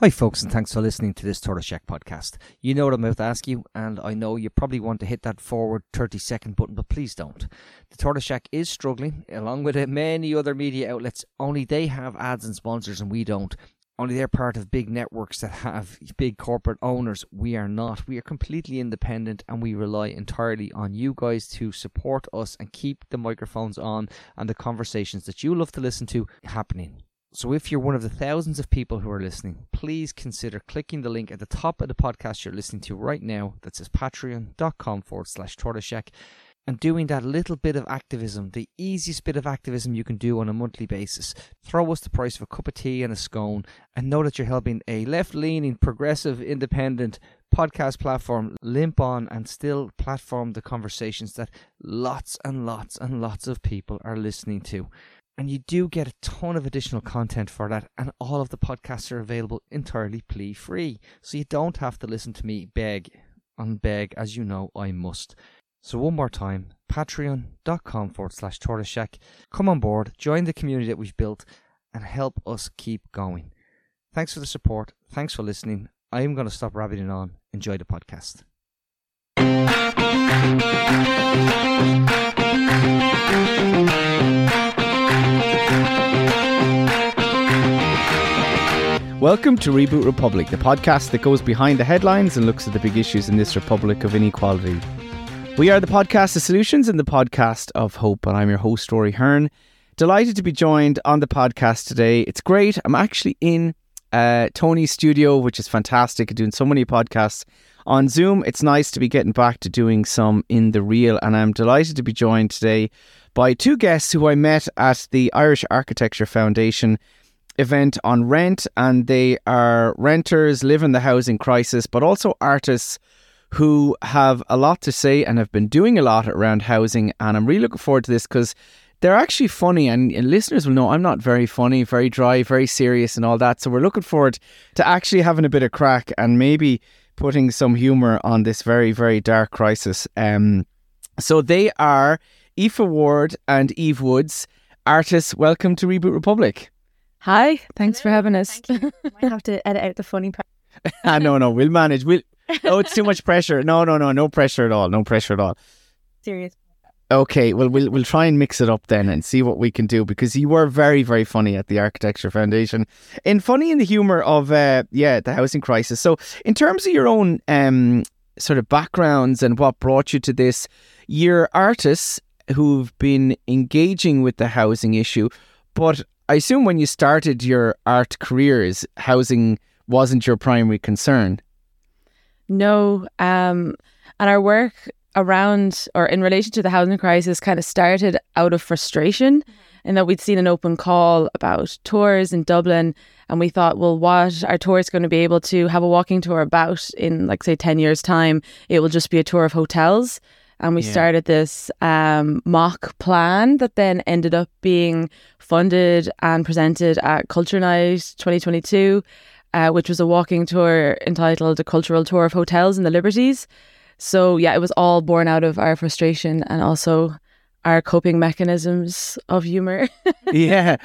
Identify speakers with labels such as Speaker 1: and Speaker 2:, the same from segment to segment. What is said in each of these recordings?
Speaker 1: Hi, folks, and thanks for listening to this Tortoise Shack podcast. You know what I'm about to ask you, and I know you probably want to hit that forward 30 second button, but please don't. The Tortoise Shack is struggling, along with many other media outlets, only they have ads and sponsors, and we don't. Only they're part of big networks that have big corporate owners. We are not. We are completely independent and we rely entirely on you guys to support us and keep the microphones on and the conversations that you love to listen to happening. So if you're one of the thousands of people who are listening, please consider clicking the link at the top of the podcast you're listening to right now that says patreon.com forward slash tortoiseshack and doing that little bit of activism, the easiest bit of activism you can do on a monthly basis. Throw us the price of a cup of tea and a scone and know that you're helping a left leaning, progressive, independent podcast platform limp on and still platform the conversations that lots and lots and lots of people are listening to and you do get a ton of additional content for that and all of the podcasts are available entirely plea free so you don't have to listen to me beg and beg as you know i must. So one more time patreon.com forward slash tortoise shack come on board join the community that we've built and help us keep going. Thanks for the support. Thanks for listening. I'm going to stop rabbiting on. Enjoy the podcast
Speaker 2: Welcome to Reboot Republic, the podcast that goes behind the headlines and looks at the big issues in this republic of inequality. We are the podcast of solutions and the podcast of hope, and I'm your host, Rory Hearne. Delighted to be joined on the podcast today. It's great. I'm actually in uh, Tony's studio, which is fantastic, doing so many podcasts on Zoom. It's nice to be getting back to doing some in the real, and I'm delighted to be joined today by two guests who I met at the Irish Architecture Foundation event on rent, and they are renters, live in the housing crisis, but also artists who have a lot to say and have been doing a lot around housing. And I'm really looking forward to this because they're actually funny, and, and, listeners will know I'm not very funny, very dry, very serious, and all that. So we're looking forward to actually having a bit of crack and maybe putting some humour on this very, very dark crisis. Um, so they are Aoife Ward and Eve Woods, artists. Welcome to Reboot Republic.
Speaker 3: Hi, thanks Hello, for having us. Might have to edit out the funny part.
Speaker 2: ah, no, no, we'll manage. We'll. Oh, it's too much pressure. No, no, no, no pressure at all. No pressure at all.
Speaker 3: Serious.
Speaker 2: Okay, well, we'll we'll try and mix it up then and see what we can do because you were very very funny at the Architecture Foundation, and funny in the humour of uh, yeah the housing crisis. So in terms of your own um sort of backgrounds and what brought you to this, you're artists who've been engaging with the housing issue, but I assume when you started your art careers, housing wasn't your primary concern.
Speaker 3: No, um, and our work around or in relation to the housing crisis kind of started out of frustration mm-hmm. that we'd seen an open call about tours in Dublin and we thought well what are tours going to be able to have a walking tour about in like say 10 years time it will just be a tour of hotels and we yeah. started this um, mock plan that then ended up being funded and presented at Culture Night 2022, uh, which was a walking tour entitled "A Cultural Tour of Hotels in the Liberties." So yeah, it was all born out of our frustration and also our coping mechanisms of humor.
Speaker 2: yeah.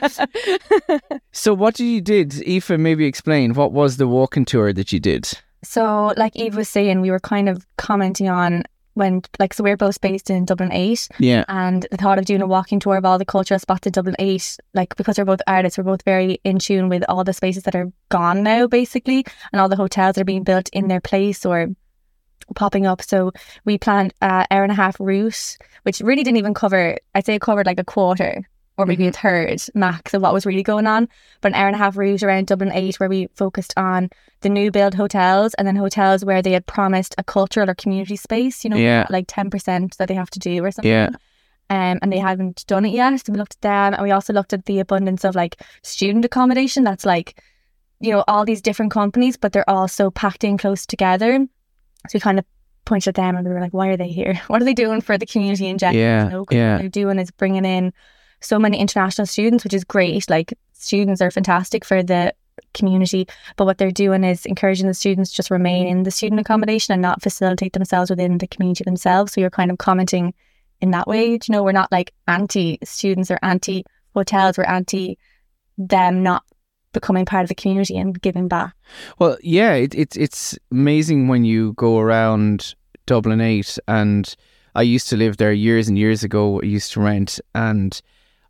Speaker 2: so what did you did, Aoife? Maybe explain what was the walking tour that you did.
Speaker 4: So, like Eve was saying, we were kind of commenting on when like so we're both based in Dublin Eight.
Speaker 2: Yeah.
Speaker 4: And the thought of doing a walking tour of all the cultural spots in Dublin Eight, like because we're both artists, we're both very in tune with all the spaces that are gone now, basically, and all the hotels that are being built in their place or popping up. So we planned an hour and a half route, which really didn't even cover. I'd say it covered like a quarter or maybe mm-hmm. a third max of what was really going on. But an hour and a half route around Dublin 8 where we focused on the new build hotels and then hotels where they had promised a cultural or community space, you know,
Speaker 2: yeah.
Speaker 4: like 10% that they have to do or something.
Speaker 2: Yeah.
Speaker 4: Um, and they haven't done it yet. So we looked at them and we also looked at the abundance of like student accommodation that's like, you know, all these different companies, but they're all so packed in close together. So we kind of pointed at them and we were like, why are they here? What are they doing for the community in general?
Speaker 2: Yeah. You know, yeah.
Speaker 4: What they're doing is bringing in so many international students, which is great. Like students are fantastic for the community, but what they're doing is encouraging the students just remain in the student accommodation and not facilitate themselves within the community themselves. So you're kind of commenting in that way. You know, we're not like anti students or anti hotels, we're anti them not becoming part of the community and giving back.
Speaker 2: Well, yeah, it, it's it's amazing when you go around Dublin Eight, and I used to live there years and years ago. I used to rent, and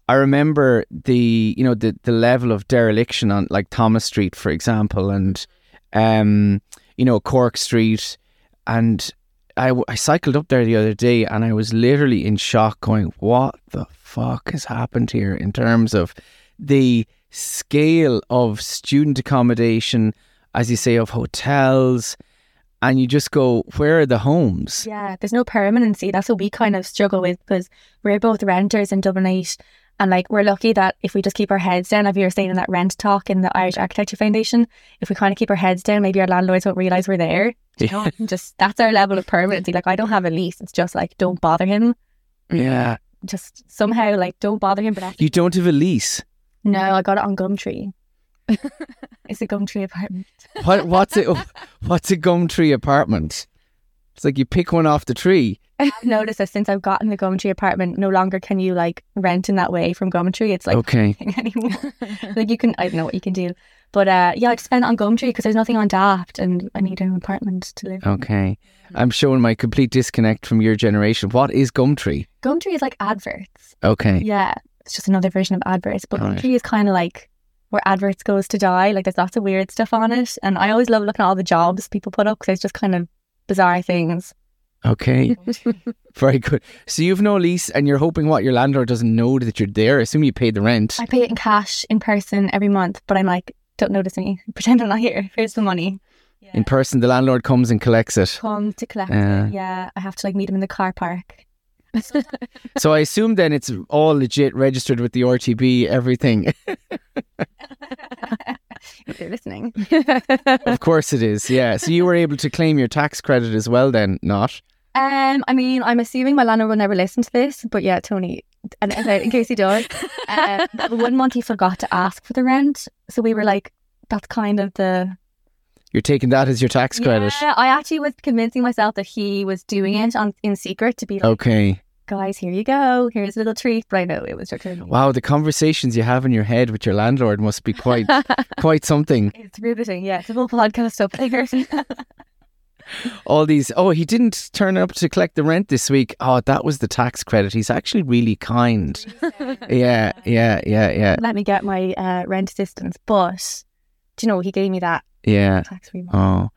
Speaker 2: I remember the you know the the level of dereliction on like Thomas Street, for example, and um you know Cork Street, and I I cycled up there the other day, and I was literally in shock, going, "What the fuck has happened here?" In terms of the scale of student accommodation, as you say, of hotels, and you just go, "Where are the homes?"
Speaker 4: Yeah, there's no permanency. That's what we kind of struggle with because we're both renters in Dublin 8 and like we're lucky that if we just keep our heads down, if you were saying in that rent talk in the Irish Architecture Foundation, if we kind of keep our heads down, maybe our landlords won't realise we're there. You know, just that's our level of permanency. Like I don't have a lease. It's just like don't bother him.
Speaker 2: Yeah,
Speaker 4: Just somehow like don't bother him. But
Speaker 2: you don't have a lease.
Speaker 4: No, I got it on Gumtree. it's a Gumtree apartment.
Speaker 2: What what's it? What's a Gumtree apartment? It's like you pick one off the tree.
Speaker 4: I've noticed that since I've gotten the Gumtree apartment, no longer can you like rent in that way from Gumtree. It's like
Speaker 2: Okay.
Speaker 4: anymore. like you can, I don't know what you can do, but uh, yeah, I just spent it on Gumtree because there's nothing on Daft, and I need an apartment to live. in.
Speaker 2: Okay. I'm showing my complete disconnect from your generation. What is Gumtree?
Speaker 4: Gumtree is like adverts.
Speaker 2: Okay.
Speaker 4: Yeah, it's just another version of adverts. But
Speaker 2: Alright.
Speaker 4: Gumtree is kind of like where adverts goes to die. Like there's lots of weird stuff on it, and I always love looking at all the jobs people put up because it's just kind of bizarre things.
Speaker 2: Okay. Very good. So you've no lease and you're hoping what your landlord doesn't know that you're there. Assume you paid the rent.
Speaker 4: I pay it in cash in person every month, but I'm like, don't notice me. Pretend I'm not here. Here's the money.
Speaker 2: In person, the landlord comes and collects it.
Speaker 4: Come to collect
Speaker 2: Yeah.
Speaker 4: it. Yeah, I have to like meet him in the car park.
Speaker 2: So I assume then it's all legit, registered with the RTB, everything.
Speaker 4: if you're listening.
Speaker 2: of course it is. Yeah. So you were able to claim your tax credit as well then, not?
Speaker 4: Um, I mean, I'm assuming my landlord will never listen to this, but yeah, Tony, and and in case he does, um, one month he forgot to ask for the rent, so we were like, that's kind of the
Speaker 2: You're taking that as your tax credit.
Speaker 4: Yeah, I actually was convincing myself that he was doing it on in secret to be like,
Speaker 2: Okay.
Speaker 4: Guys, here you go, here's a little treat. But I know it was returning.
Speaker 2: Wow, the conversations you have in your head with your landlord must be quite quite something.
Speaker 4: It's riveting. Yeah, it's a little podcast up there.
Speaker 2: All these oh, he didn't turn up to collect the rent this week. Oh, that was the tax credit. He's actually really kind. Yeah, yeah, yeah, yeah.
Speaker 4: Let me get my uh, rent assistance, but do you know he gave me that
Speaker 2: Yeah.
Speaker 4: tax?
Speaker 2: Oh.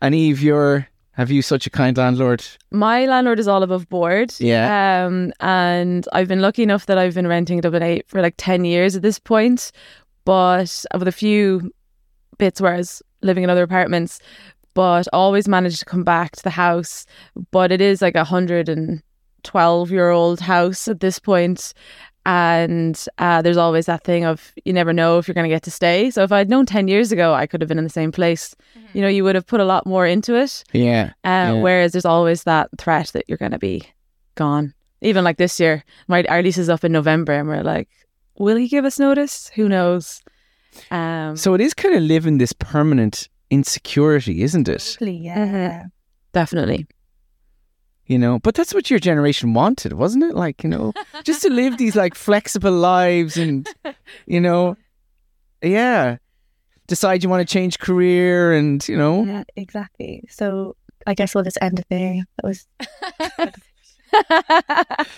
Speaker 2: And Eve, you're have you such a kind landlord?
Speaker 3: My landlord is all above board.
Speaker 2: Yeah.
Speaker 3: Um, and I've been lucky enough that I've been renting Dublin 8 for like 10 years at this point, but with a few bits where I was living in other apartments, but always managed to come back to the house. But it is like a 112 year old house at this point, And uh, there's always that thing of you never know if you're going to get to stay. So if I'd known 10 years ago, I could have been in the same place. You know, you would have put a lot more into it.
Speaker 2: Yeah.
Speaker 3: Uh,
Speaker 2: Yeah.
Speaker 3: Whereas there's always that threat that you're going to be gone. Even like this year, my our lease is up in November, and we're like, will he give us notice? Who knows? Um,
Speaker 2: So it is kind of living this permanent insecurity, isn't it?
Speaker 4: Totally, yeah.
Speaker 3: definitely.
Speaker 2: You know, but that's what your generation wanted, wasn't it? Like, you know, just to live these like flexible lives and, you know, yeah, decide you want to change career and, you know,
Speaker 4: Yeah, exactly. So I guess we'll just end it there. That was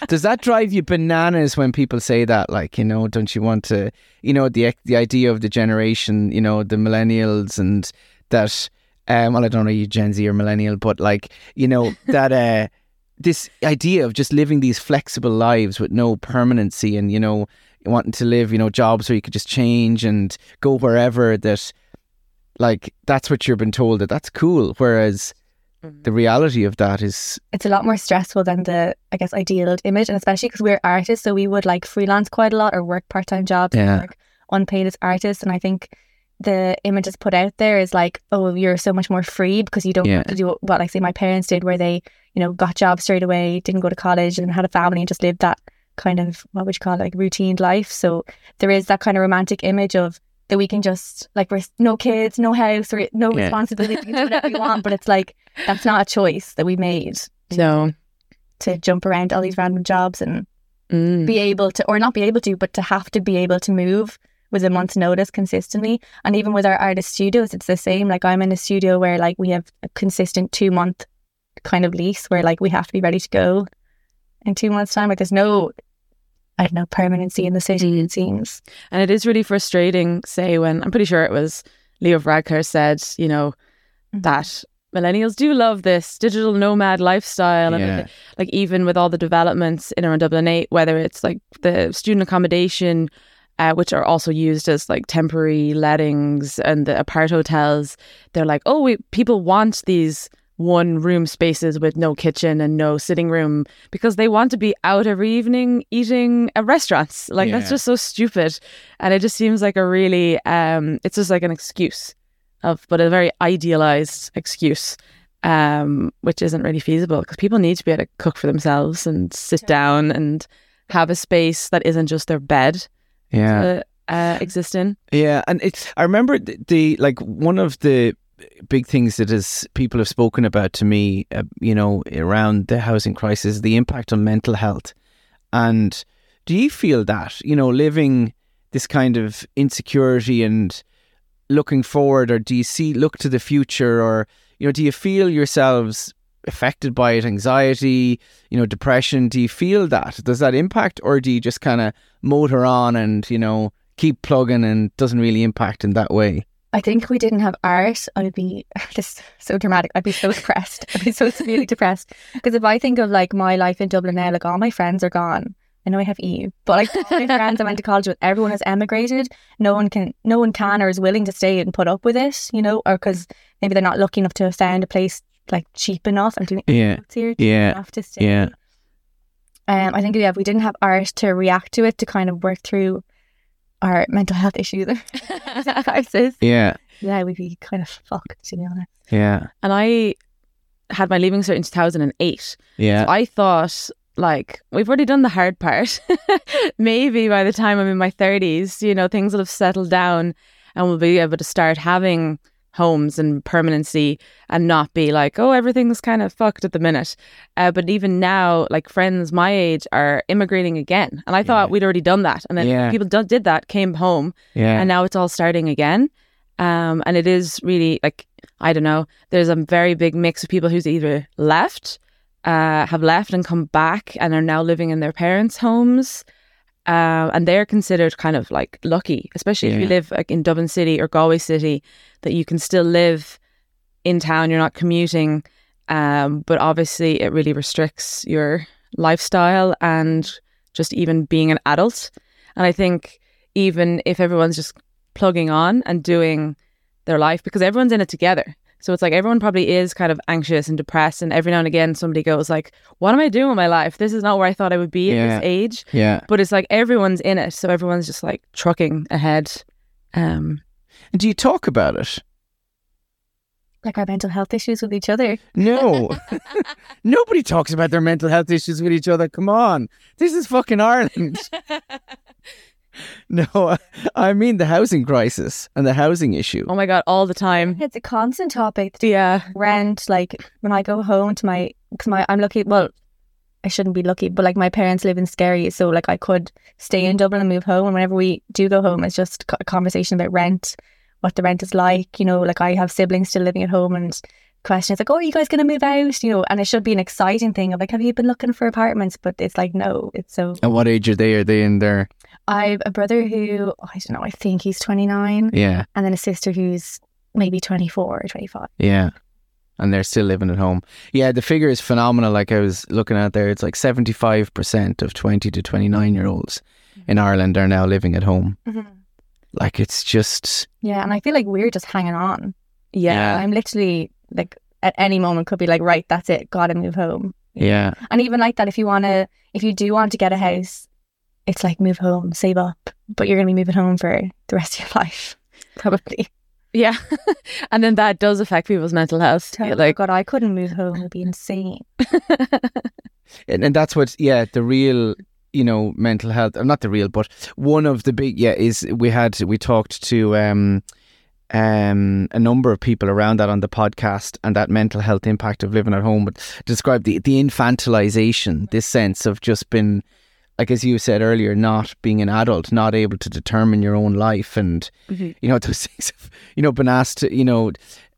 Speaker 2: does that drive you bananas when people say that? Like, you know, don't you want to, you know, the the idea of the generation, you know, the millennials and that, um, well, I don't know you Gen Z or millennial, but like, you know, that uh, this idea of just living these flexible lives with no permanency and you know wanting to live, you know, jobs where you could just change and go wherever that, like, that's what you've been told that that's cool, whereas mm-hmm. the reality of that is
Speaker 4: it's a lot more stressful than the I guess ideal image, and especially because we're artists, so we would like freelance quite a lot or work part time jobs,
Speaker 2: Yeah.
Speaker 4: and work unpaid as artists. And I think the image that's put out there is like, oh, you're so much more free because you don't
Speaker 2: Yeah.
Speaker 4: have to do what, what like say my parents did, where they you know got jobs straight away, didn't go to college, and had a family and just lived that kind of what would you call it, like routine life. So there is that kind of romantic image of that we can just like we're no kids, no house, or no
Speaker 2: Yeah.
Speaker 4: responsibility, do whatever we want. But it's like that's not a choice that we made
Speaker 3: No.
Speaker 4: to jump around all these random jobs and
Speaker 3: Mm.
Speaker 4: be able to, or not be able to, but to have to be able to move with a month's notice consistently. And even with our artist studios, it's the same. Like I'm in a studio where like we have a consistent two month kind of lease where like we have to be ready to go in two months' time. Like there's no I don't know, permanency in the city, it seems.
Speaker 3: And it is really frustrating, say, when I'm pretty sure it was Leo Varadkar said, you know,
Speaker 4: Mhm.
Speaker 3: that millennials do love this digital nomad lifestyle. And
Speaker 2: Yeah.
Speaker 3: like even with all the developments in around Dublin 8, whether it's like the student accommodation, uh, which are also used as like temporary lettings and the apart hotels, they're like, oh, we, people want these one room spaces with no kitchen and no sitting room because they want to be out every evening eating at restaurants. Like
Speaker 2: Yeah.
Speaker 3: that's just so stupid. And it just seems like a really um it's just like an excuse of but a very idealized excuse. Um, which isn't really feasible because people need to be able to cook for themselves and sit down and have a space that isn't just their bed
Speaker 2: Yeah.
Speaker 3: to uh, exist in.
Speaker 2: Yeah, and it's. I remember the, the like one of the big things that is people have spoken about to me, uh, you know, around the housing crisis, the impact on mental health. And do you feel that you know living this kind of insecurity and looking forward, or do you see look to the future, or you know, do you feel yourselves affected by it, anxiety, you know, depression? Do you feel that? Does that impact, or do you just kind of motor on and you know? keep plugging and doesn't really impact in that way.
Speaker 4: I think if we didn't have art, I'd be is so dramatic. I'd be so depressed. I'd be so severely depressed. Because if I think of like my life in Dublin now, like all my friends are gone. I know I have Eve, but like all my friends I went to college with, everyone has emigrated. No one can, no one can or is willing to stay and put up with it, you know, or because maybe they're not lucky enough to have found a place like cheap enough and doing
Speaker 2: Yeah,
Speaker 4: here
Speaker 2: yeah,
Speaker 4: enough to stay.
Speaker 2: yeah.
Speaker 4: Um, I think yeah, if we didn't have art to react to it to kind of work through our mental health issues, crisis,
Speaker 2: Yeah,
Speaker 4: yeah, we'd be kind of fucked to be honest.
Speaker 2: yeah,
Speaker 3: And I had my leaving cert in 2008.
Speaker 2: yeah,
Speaker 3: I thought, like, we've already done the hard part. Maybe by the time I'm in my 30s, you know, things will have settled down and we'll be able to start having homes and permanency and not be like, oh, everything's kind of fucked at the minute. Uh, but even now, like, friends my age are immigrating again. And I thought
Speaker 2: Yeah.
Speaker 3: we'd already done that. And then
Speaker 2: Yeah.
Speaker 3: people do- did that, came home,
Speaker 2: yeah,
Speaker 3: and now it's all starting again. Um, and it is really like I don't know. There's a very big mix of people who's either left, uh, have left and come back and are now living in their parents' homes, uh, and they're considered kind of like lucky, especially if you live like in Dublin City or Galway City, that you can still live in town. You're not commuting, um, but obviously it really restricts your lifestyle and just even being an adult. And I think even if everyone's just plugging on and doing their life because everyone's in it together. So it's like everyone probably is kind of anxious and depressed and every now and again somebody goes like, What am I doing with my life? This is not where I thought I would be
Speaker 2: Yeah.
Speaker 3: at this age.
Speaker 2: yeah.
Speaker 3: But it's like everyone's in it. So everyone's just like trucking ahead. Um
Speaker 2: And do you talk about it?
Speaker 4: Like our mental health issues with each other.
Speaker 2: No, nobody talks about their mental health issues with each other. Come on, this is fucking Ireland. no, I mean the housing crisis and the housing issue.
Speaker 3: oh my god, all the time.
Speaker 4: It's a constant topic.
Speaker 3: Yeah.
Speaker 4: Rent, like when I go home to my, because my, I'm lucky. Well, I shouldn't be lucky, but like my parents live in Skerry, so like I could stay in Dublin and move home. And whenever we do go home, it's just a conversation about rent, what the rent is like. You know, like I have siblings still living at home, and questions like, "Oh, are you guys going to move out?" You know, and it should be an exciting thing of like, "Have you been looking for apartments?" But it's like, no, it's so.
Speaker 2: At what age are they? Are they in their
Speaker 4: I've a brother who oh, I don't know. I think he's twenty nine,
Speaker 2: yeah,
Speaker 4: and then a sister who's maybe twenty four or twenty five.
Speaker 2: yeah, and they're still living at home? Yeah, the figure is phenomenal. Like I was looking at there, it's like seventy five percent of twenty to twenty nine year olds mm-hmm. in Ireland are now living at home. Mm-hmm. Like it's just
Speaker 4: Yeah, and I feel like we're just hanging on.
Speaker 3: Yeah.
Speaker 2: Yeah.
Speaker 4: I'm literally like at any moment could be like, right, that's it, gotta move home.
Speaker 2: yeah,
Speaker 4: And even like that, if you wanna, if you do want to get a house, it's like move home, save up, but you're gonna be moving home for the rest of your life, probably.
Speaker 3: Yeah. and then that does affect people's mental health.
Speaker 4: Oh,
Speaker 3: Like
Speaker 4: God, I couldn't move home; it'd be insane.
Speaker 2: and, and that's what yeah the real you know mental health uh, not the real but one of the big yeah is we had we talked to um um a number of people around that on the podcast and that mental health impact of living at home but describe the the infantilization this sense of just been like as you said earlier, not being an adult, not able to determine your own life, and
Speaker 3: Mhm.
Speaker 2: you know those things. Of, you know, been asked, to, you know,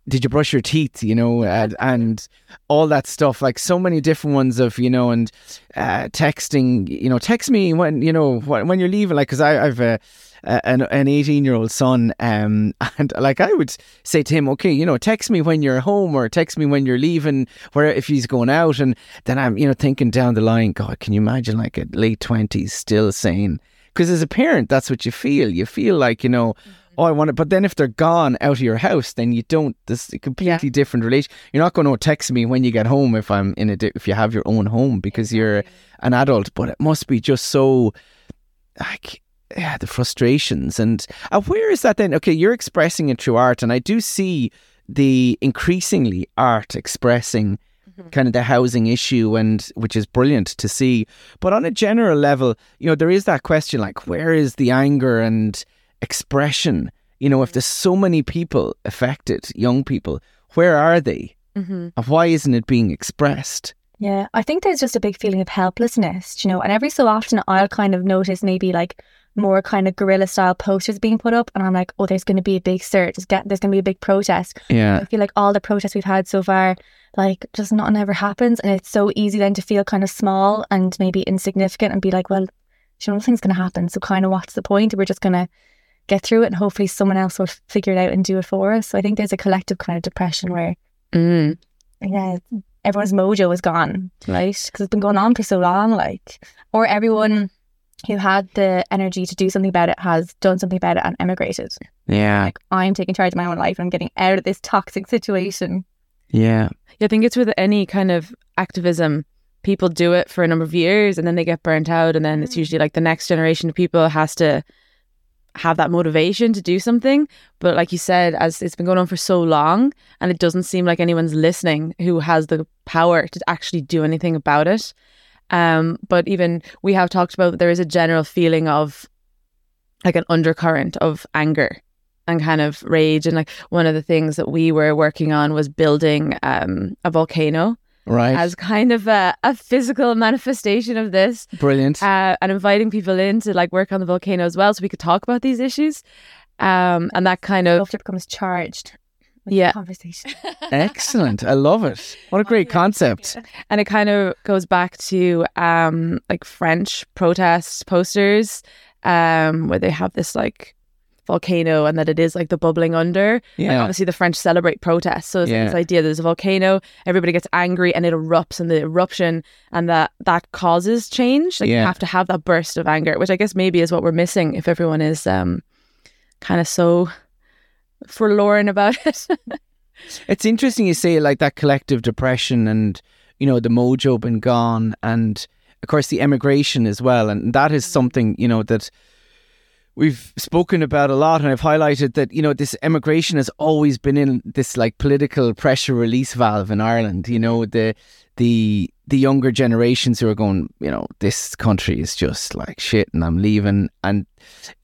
Speaker 2: did you brush your teeth? You know, and, and all that stuff. Like so many different ones of you know, and uh, texting. You know, text me when you know when, you're leaving. Like, because I I've. Uh, uh, an an 18 year old son um and like I would say to him okay you know text me when you're home or text me when you're leaving where if he's going out and then I'm you know thinking down the line god can you imagine like a late 20s still saying because as a parent that's what you feel you feel like you know oh I want it. But then if they're gone out of your house then you don't this is a completely different relation you're not going to text me when you get home if I'm in a di- if you have your own home because you're an adult but it must be just so like yeah, the frustrations. And uh, where is that then? Okay, you're expressing it through art, and I do see the increasingly art expressing kind of the housing issue, and which is brilliant to see. But on a general level, you know, there is that question like, where is the anger and expression? You know, if there's so many people affected, young people, where are they,
Speaker 3: Mm-hmm.
Speaker 2: and why isn't it being expressed?
Speaker 4: Yeah, I think there's just a big feeling of helplessness, you know, and every so often I'll kind of notice maybe like more kind of guerrilla style posters being put up, and I'm like, oh, there's going to be a big search, there's, there's going to be a big protest.
Speaker 2: Yeah,
Speaker 4: I feel like all the protests we've had so far, like just nothing ever happens, and it's so easy then to feel kind of small and maybe insignificant and be like, well, you know, nothing's going to happen, so kind of what's the point? We're just going to get through it, and hopefully someone else will figure it out and do it for us. So I think there's a collective kind of depression where
Speaker 3: Mm.
Speaker 4: yeah, everyone's mojo is gone, right? Because it's been going on for so long, like, or everyone who had the energy to do something about it has done something about it and emigrated.
Speaker 2: yeah,
Speaker 4: Like, I'm taking charge of my own life and I'm getting out of this toxic situation.
Speaker 2: yeah,
Speaker 3: Yeah, I think it's with any kind of activism. People do it for a number of years and then they get burnt out, and then it's
Speaker 4: Mm.
Speaker 3: usually like the next generation of people has to have that motivation to do something. But like you said, as it's been going on for so long, and it doesn't seem like anyone's listening who has the power to actually do anything about it. Um, but even we have talked about there is a general feeling of like an undercurrent of anger and kind of rage. And like one of the things that we were working on was building um, a volcano
Speaker 2: right,
Speaker 3: as kind of a, a physical manifestation of this
Speaker 2: brilliant.
Speaker 3: uh, and inviting people in to like work on the volcano as well so we could talk about these issues. Um, and that kind of,
Speaker 4: After becomes charged.
Speaker 3: Yeah.
Speaker 4: Conversation.
Speaker 2: Excellent. I love it. What a great concept.
Speaker 3: and it kind of goes back to um, like French protest posters um, where they have this like volcano and that it is like the bubbling under. Like,
Speaker 2: Yeah.
Speaker 3: obviously, the French celebrate protests. So it's like
Speaker 2: Yeah.
Speaker 3: this idea there's a volcano, everybody gets angry and it erupts, and the eruption and that that causes change. Like
Speaker 2: Yeah.
Speaker 3: you have to have that burst of anger, which I guess maybe is what we're missing if everyone is um, kind of so forlorn about it.
Speaker 2: It's interesting you say like that collective depression and, you know, the mojo been gone and of course the emigration as well. And that is something, you know, that we've spoken about a lot and I've highlighted that, you know, this emigration has always been in this like political pressure release valve in Ireland. You know, the the the younger generations who are going, you know, this country is just like shit and I'm leaving and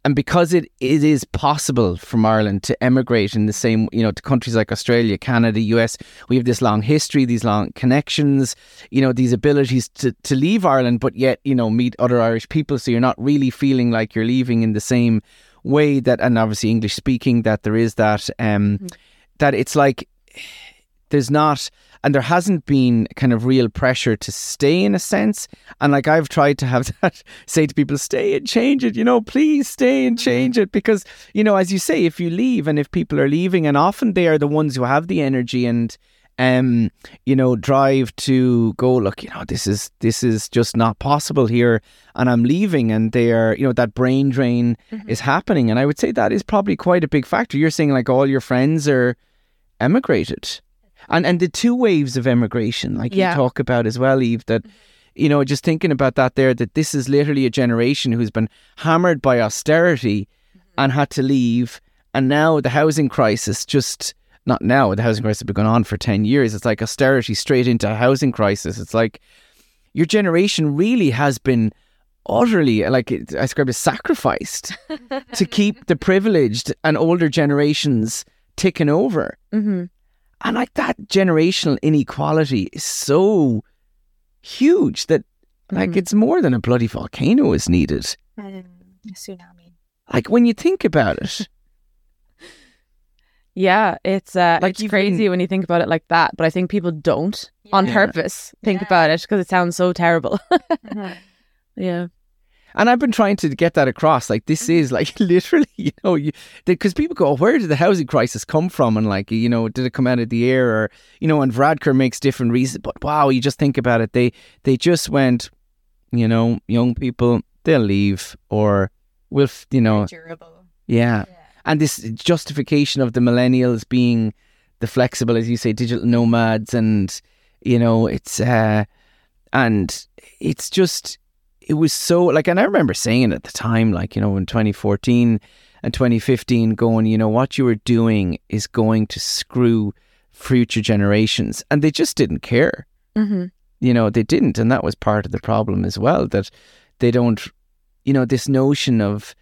Speaker 2: and because it, it is possible from Ireland to emigrate in the same, you know, to countries like Australia, Canada, US, we have this long history, these long connections, you know, these abilities to, to leave Ireland, but yet, you know, meet other Irish people. So you're not really feeling like you're leaving in the same way that, and obviously English speaking, that there is that, um, that it's like, there's not and there hasn't been kind of real pressure to stay in a sense. And like i've tried to have that say to people stay and change it you know please stay and change it. Because you know as you say if you leave and if people are leaving and often they are the ones who have the energy and um you know drive to go look you know this is this is just not possible here and i'm leaving and they are you know that brain drain is happening. And i would say that is probably quite a big factor. You're saying like all your friends are emigrated and and the two waves of emigration like
Speaker 3: Yeah.
Speaker 2: you talk about as well eve that you know just thinking about that there that this is literally a generation who's been hammered by austerity and had to leave. And now the housing crisis just not now the housing crisis has been going on for 10 years. It's like austerity straight into a housing crisis. It's like your generation really has been utterly like I describe it sacrificed to keep the privileged and older generations ticking over.
Speaker 3: Hmm
Speaker 2: and like that generational inequality is so huge that Like
Speaker 3: Mhm.
Speaker 2: it's more than a bloody volcano is needed.
Speaker 4: Um, tsunami.
Speaker 2: Like when you think about it,
Speaker 3: Yeah, it's uh,
Speaker 2: Like
Speaker 3: it's crazy
Speaker 2: been-
Speaker 3: when you think about it like that. But I think people don't on purpose think
Speaker 4: Yeah.
Speaker 3: about it because it sounds so terrible.
Speaker 4: Mhm.
Speaker 3: yeah.
Speaker 2: And I've been trying to get that across. Like this is like literally, you know, because people go, where did the housing crisis come from? And like, you know, did it come out of the air or you know? And Varadkar makes different reasons, but wow, you just think about it. They they just went, you know, young people they'll leave or we'll, you know,
Speaker 4: durable.
Speaker 2: yeah. And this justification of the millennials being the flexible, as you say, digital nomads, and you know, it's uh, and it's just it was so like, and I remember saying it at the time, like you know, in 2014 and 2015, going, you know, what you were doing is going to screw future generations, and they just didn't care.
Speaker 3: Mm-hmm.
Speaker 2: You know, they didn't, and that was part of the problem as well. That they don't, you know, this notion of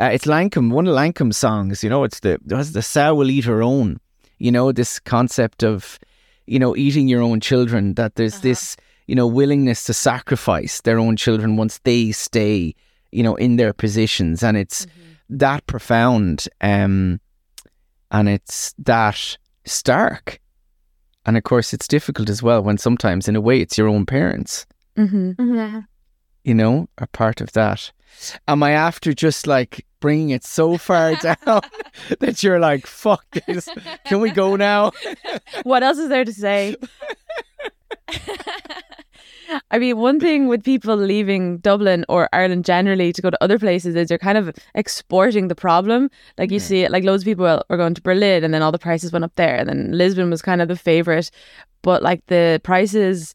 Speaker 2: uh, it's Lankum, one of Lankum's songs. You know, it's the the sow will eat her own. You know, this concept of you know eating your own children. That there's
Speaker 4: Uh-huh.
Speaker 2: this you know willingness to sacrifice their own children once they stay you know in their positions, and it's that profound, um, and it's that stark. And of course, it's difficult as well when sometimes, in a way, it's your own parents
Speaker 3: Mm-hmm.
Speaker 4: Mhm.
Speaker 2: you know, are part of that. Am I after just like bringing it so far down that you're like, fuck this? Can we go now?
Speaker 3: What else is there to say? I mean, one thing with people leaving Dublin or Ireland generally to go to other places is you're kind of exporting the problem. Like you
Speaker 2: Yeah.
Speaker 3: see it, like loads of people were going to Berlin and then all the prices went up there. And then Lisbon was kind of the favorite. But like the prices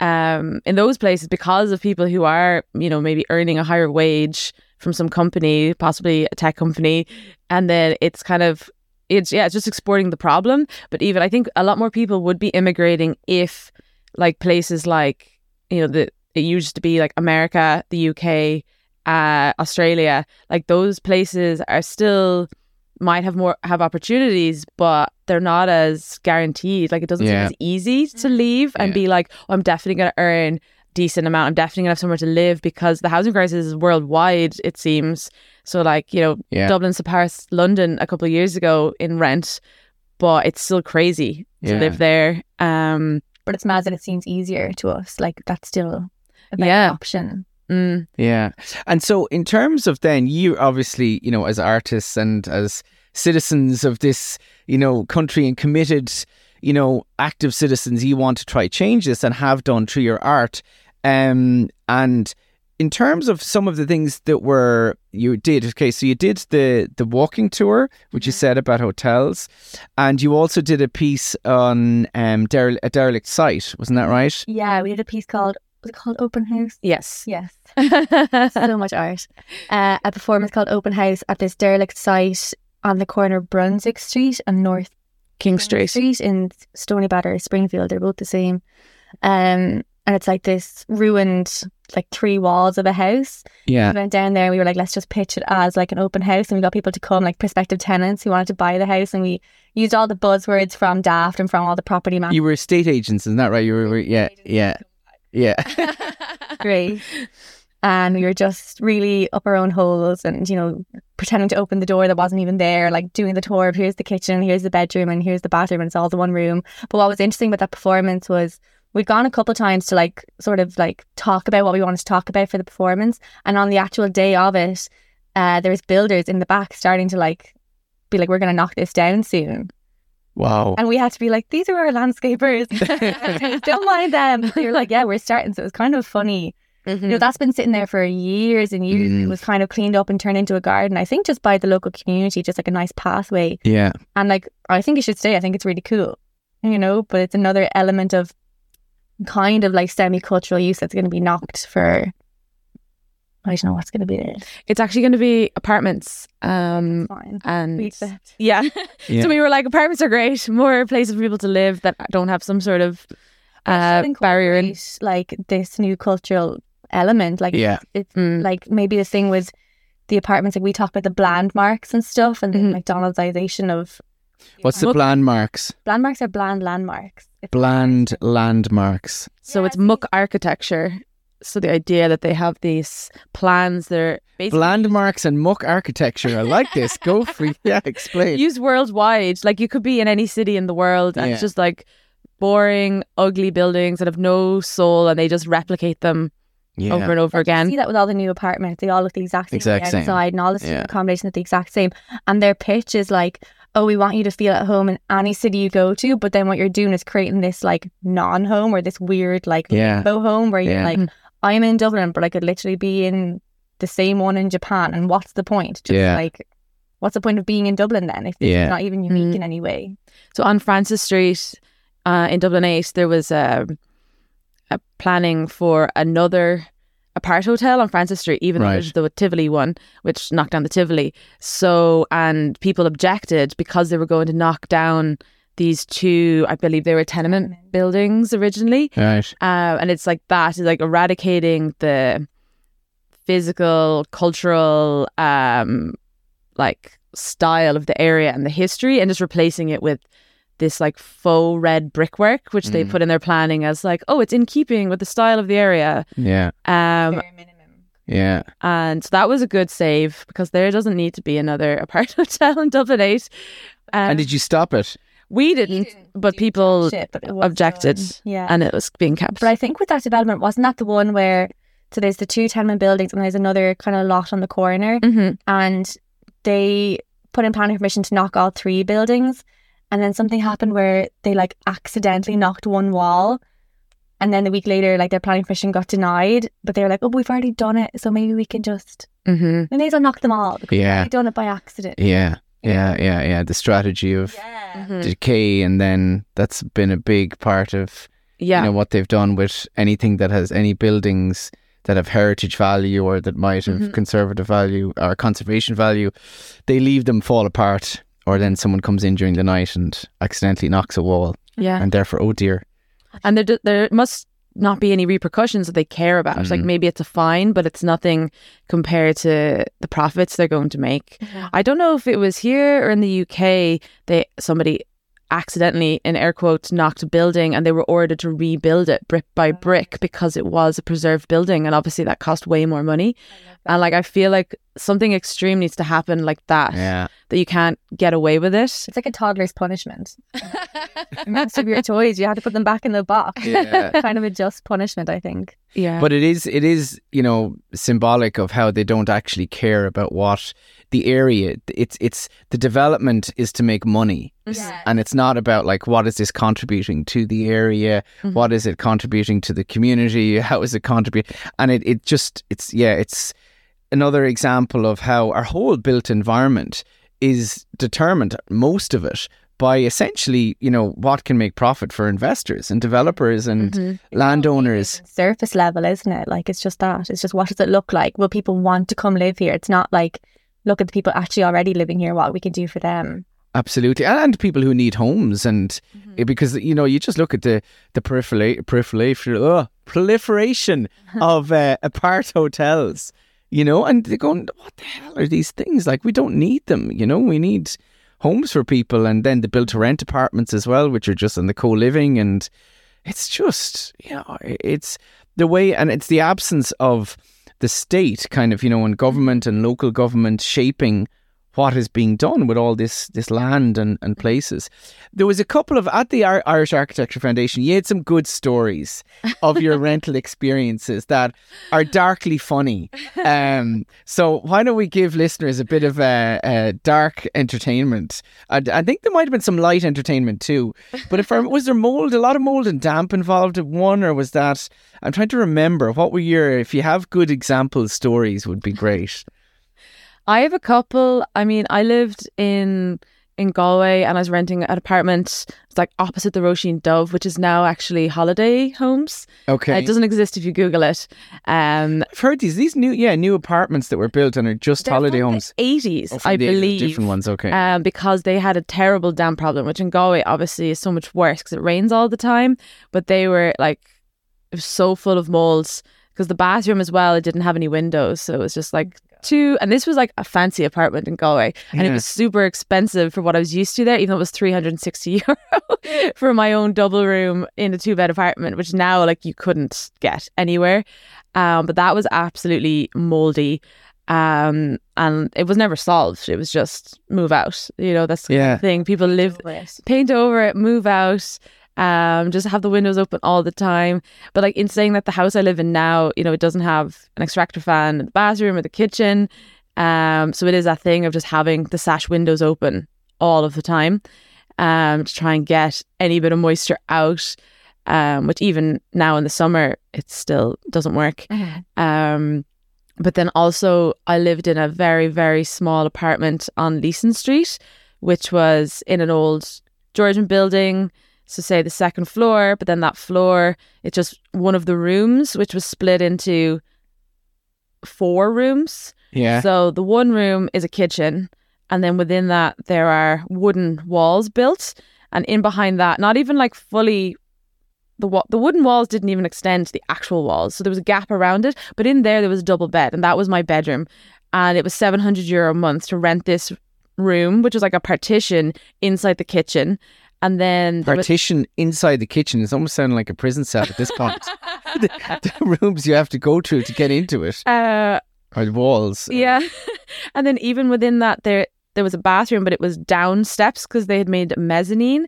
Speaker 3: um, in those places, because of people who are, you know, maybe earning a higher wage from some company, possibly a tech company, and then it's kind of it's yeah, it's just exporting the problem. But even I think a lot more people would be immigrating if like places like you know the it used to be like America, the UK, uh, Australia, like those places are still might have more have opportunities, but they're not as guaranteed. Like it doesn't
Speaker 2: Yeah.
Speaker 3: seem as easy to leave and
Speaker 2: Yeah.
Speaker 3: be like, oh, I'm definitely going to earn decent amount. I'm definitely going to have somewhere to live because the housing crisis is worldwide. It seems so. Like you know,
Speaker 2: Yeah.
Speaker 3: Dublin Paris, London a couple of years ago in rent, but it's still crazy to
Speaker 2: Yeah.
Speaker 3: live there. Um,
Speaker 4: But it's mad that it seems easier to us. Like that's still a
Speaker 3: Yeah.
Speaker 4: option.
Speaker 3: mm,
Speaker 2: Yeah. And so, in terms of then, you obviously, you know, as artists and as citizens of this, you know, country and committed, you know, active citizens, you want to try change this and have done through your art. Um, and in terms of some of the things that were you did, okay, so you did the the walking tour, which you said about hotels, and you also did a piece on um derel- a derelict site, wasn't that right?
Speaker 4: Yeah, we did a piece called was it called Open House?
Speaker 3: yes.
Speaker 4: Yes. so much art. Uh, a performance called Open House at this derelict site on the corner of Brunswick Street and North
Speaker 3: King Street.
Speaker 4: Street in Stoneybatter, Springfield. They're both the same. Um, and it's like this ruined, like three walls of a house.
Speaker 2: Yeah.
Speaker 4: We went down there and we were like, let's just pitch it as like an open house. And we got people to come, like prospective tenants who wanted to buy the house. And we used all the buzzwords from Daft and from all the property
Speaker 2: You were estate agents, isn't that right? You were, were yeah, yeah, yeah.
Speaker 4: great. And we were just really up our own holes and, you know, pretending to open the door that wasn't even there, like doing the tour of here's the kitchen, here's the bedroom, and here's the bathroom, and it's all the one room. But what was interesting about that performance was we'd gone a couple times to like sort of like talk about what we wanted to talk about for the performance. And on the actual day of it, uh, there was builders in the back starting to like be like, we're going to knock this down soon.
Speaker 2: Wow.
Speaker 4: And we had to be like, these are our landscapers. Don't mind them. They were like, yeah, we're starting. So it was kind of funny.
Speaker 3: Mm-hmm.
Speaker 4: You know, that's been sitting there for years and years.
Speaker 2: Mm.
Speaker 4: It was kind of cleaned up and turned into a garden. I think just by the local community, just like a nice pathway.
Speaker 2: Yeah.
Speaker 4: And like, I think it should stay. I think it's really cool, you know, but it's another element of kind of like semi cultural use that's going to be knocked for. I don't know what's going to be it.
Speaker 3: It's actually going to be apartments. Um,
Speaker 4: Fine.
Speaker 3: and
Speaker 4: We
Speaker 3: yeah.
Speaker 2: Yeah.
Speaker 3: so we were like, apartments are great. More places for people to live that don't have some sort of uh, barrier. In.
Speaker 4: like this new cultural element. Like,
Speaker 2: Yeah.
Speaker 4: it's
Speaker 3: Mm.
Speaker 4: like maybe the thing with the apartments, like we talk about the bland marks and stuff and
Speaker 3: Mhm.
Speaker 4: the McDonald'sization of
Speaker 2: What's the
Speaker 3: Muck-
Speaker 2: landmarks?
Speaker 4: bland marks are bland landmarks. It's-
Speaker 2: Bland landmarks.
Speaker 3: So
Speaker 4: Yeah,
Speaker 3: it's muck architecture. so the idea that they have these plans, they're basically
Speaker 2: Landmarks and muck architecture. I like this. Go for yeah. Explain.
Speaker 3: used worldwide. Like you could be in any city in the world, and
Speaker 2: Yeah.
Speaker 3: it's just like boring, ugly buildings that have no soul, and they just replicate them
Speaker 2: yeah.
Speaker 3: over and over
Speaker 4: You
Speaker 3: again.
Speaker 4: see that with all the new apartments. They all look the exact same
Speaker 2: Exact
Speaker 4: on the
Speaker 2: same.
Speaker 4: and all the student
Speaker 2: Yeah.
Speaker 4: accommodation look the exact same. And their pitch is like, oh, we want you to feel at home in any city you go to. But then what you're doing is creating this like non-home or this weird like
Speaker 2: Yeah.
Speaker 4: limbo home where you're
Speaker 2: Yeah.
Speaker 4: like, I'm in Dublin, but I could literally be in the same one in Japan. And what's the point? Just
Speaker 2: Yeah.
Speaker 4: like, what's the point of being in Dublin then if it's
Speaker 2: Yeah.
Speaker 4: not even unique
Speaker 3: Mm.
Speaker 4: in any way?
Speaker 3: So on Francis Street uh, in Dublin 8, there was a, a planning for another apart hotel on Francis Street, even though
Speaker 2: Right.
Speaker 3: there's the Tivoli one, which knocked down the Tivoli. So, and people objected because they were going to knock down these two, I believe they were tenement
Speaker 4: Tenement.
Speaker 3: buildings originally.
Speaker 2: Right.
Speaker 3: Uh, and it's like that, is like eradicating the physical, cultural, um, like style of the area and the history, and just replacing it with this like faux red brickwork, which they
Speaker 2: Mm.
Speaker 3: put in their planning as like, oh, it's in keeping with the style of the area.
Speaker 2: Yeah.
Speaker 3: Um,
Speaker 4: Bare minimum.
Speaker 2: Yeah.
Speaker 3: and so that was a good save because there doesn't need to be another apart hotel in Dublin 8. Um,
Speaker 2: and did you stop it?
Speaker 3: we didn't, but people
Speaker 4: Shit, but
Speaker 3: objected,
Speaker 4: done. Yeah.
Speaker 3: and it was being kept.
Speaker 4: But I think with that development, wasn't that the one where so there's the two tenement buildings and there's another kind of lot on the corner,
Speaker 3: hmm
Speaker 4: and they put in planning permission to knock all three buildings, and then something happened where they like accidentally knocked one wall, and then a week later, like their planning permission got denied, but they were like, oh, we've already done it, so maybe we can just
Speaker 3: hmm
Speaker 4: and they don't knock them all because
Speaker 2: Yeah.
Speaker 4: they done it by accident.
Speaker 2: Yeah. Yeah. Yeah. Yeah. The strategy of
Speaker 4: Yeah.
Speaker 3: Mhm.
Speaker 2: decay, and then that's been a big part of
Speaker 3: Yeah.
Speaker 2: you know what they've done with anything that has any buildings that have heritage value or that might have
Speaker 3: Mhm.
Speaker 2: conservative value or conservation value they leave them fall apart or then someone comes in during the night and accidentally knocks a wall
Speaker 3: yeah.
Speaker 2: and therefore oh dear
Speaker 3: and there d- there must not be any repercussions that they care about. Like
Speaker 2: Mhm.
Speaker 3: maybe it's a fine, but it's nothing compared to the profits they're going to make.
Speaker 4: Mhm.
Speaker 3: I don't know if it was here or in the UK. They somebody accidentally, in air quotes, knocked a building, and they were ordered to rebuild it brick by oh. brick because it was a preserved building, and obviously that cost way more money. And like I feel like something extreme needs to happen like that
Speaker 2: yeah
Speaker 3: that you can't get away with it.
Speaker 4: It's like a toddler's punishment. Most of your toys, you have to put them back in the box.
Speaker 2: Yeah.
Speaker 4: kind of a just punishment, I think.
Speaker 3: Yeah,
Speaker 2: but it is it is you know symbolic of how they don't actually care about what the area it's it's the development is to make money
Speaker 4: Yeah.
Speaker 2: and it's not about like what is this contributing to the area
Speaker 3: Mhm.
Speaker 2: what is it contributing to the community how is it contribute and it, it just it's yeah it's another example of how our whole built environment is determined most of it by essentially you know what can make profit for investors and developers and
Speaker 3: Mhm.
Speaker 2: landowners
Speaker 4: Surface level, isn't it? Like it's just that. It's just what does it look like? Will people want to come live here? It's not like look at the people actually already living here, what we can do for them.
Speaker 2: Absolutely, and, people who need homes, and eh, because you know you just look at the the uh, proliferation of uh, apart hotels, you know, and they're going, what the hell are these things? Like we don't need them, you know. We need homes for people, and then the build to rent apartments as well, which are just in the co living, and it's just you know it's the way, and it's the absence of the state kind of you know and government and local government shaping what is being done with all this this land and, and mm. places. There was a couple of at the Ir- Irish Architecture Foundation. You had some good stories of your rental experiences that are darkly funny. Um, so why don't we give listeners a bit of a, a dark entertainment? I, I think there might have been some light entertainment too. But if I, was there mold, a lot of mold and damp involved in one, or was that? I'm trying to remember. What were your? If you have good example stories, would be great.
Speaker 3: I have a couple. I mean, I lived in in Galway and I was renting an apartment. It's like opposite the Roisin Dubh, which is now actually holiday homes. Uh,
Speaker 2: Okay.
Speaker 3: it doesn't exist if you Google it. Um,
Speaker 2: I've heard these these new yeah new apartments that were built and are just holiday homes.
Speaker 3: 80s,
Speaker 2: Oh,
Speaker 3: I
Speaker 2: the
Speaker 3: believe.
Speaker 2: different ones. Okay,
Speaker 3: Um, because they had a terrible damp problem, which in Galway obviously is so much worse because it rains all the time. But they were like, it was so full of molds because the bathroom as well, it didn't have any windows, so it was just like two, and this was like a fancy apartment in Galway, and it was super expensive for what I was used to there, even though it was 360 euro for my own double room in a two bed apartment, which now like you couldn't get anywhere. Um, but that was absolutely moldy. Um, and it was never solved. It was just move out. You know, that's the
Speaker 2: Yeah.
Speaker 3: thing. People live paint over it, move out, um, just have the windows open all the time. But like in saying that the house I live in now, you know, it doesn't have an extractor fan in the bathroom or the kitchen. Um, so it is that thing of just having the sash windows open all of the time, um, to try and get any bit of moisture out. Um, which even now in the summer, it still doesn't work. Um, but then also, I lived in a very, very small apartment on Leeson Street, which was in an old Georgian building. So, say the second floor, but then that floor, it's just one of the rooms, which was split into four rooms.
Speaker 2: Yeah.
Speaker 3: So, the one room is a kitchen. And then within that, there are wooden walls built. And in behind that, not even like fully the wa- the wooden walls didn't even extend to the actual walls, so there was a gap around it. But in there, there was a double bed, and that was my bedroom. And it was seven hundred euro a month to rent this room, which was like a partition inside the kitchen. And then there was-
Speaker 2: Partition inside the kitchen is almost sounding like a prison cell at this point. the, the rooms you have to go through to get into it
Speaker 3: uh,
Speaker 2: are the walls.
Speaker 3: yeah, and then even within that, there there was a bathroom, but it was down steps because they had made a mezzanine.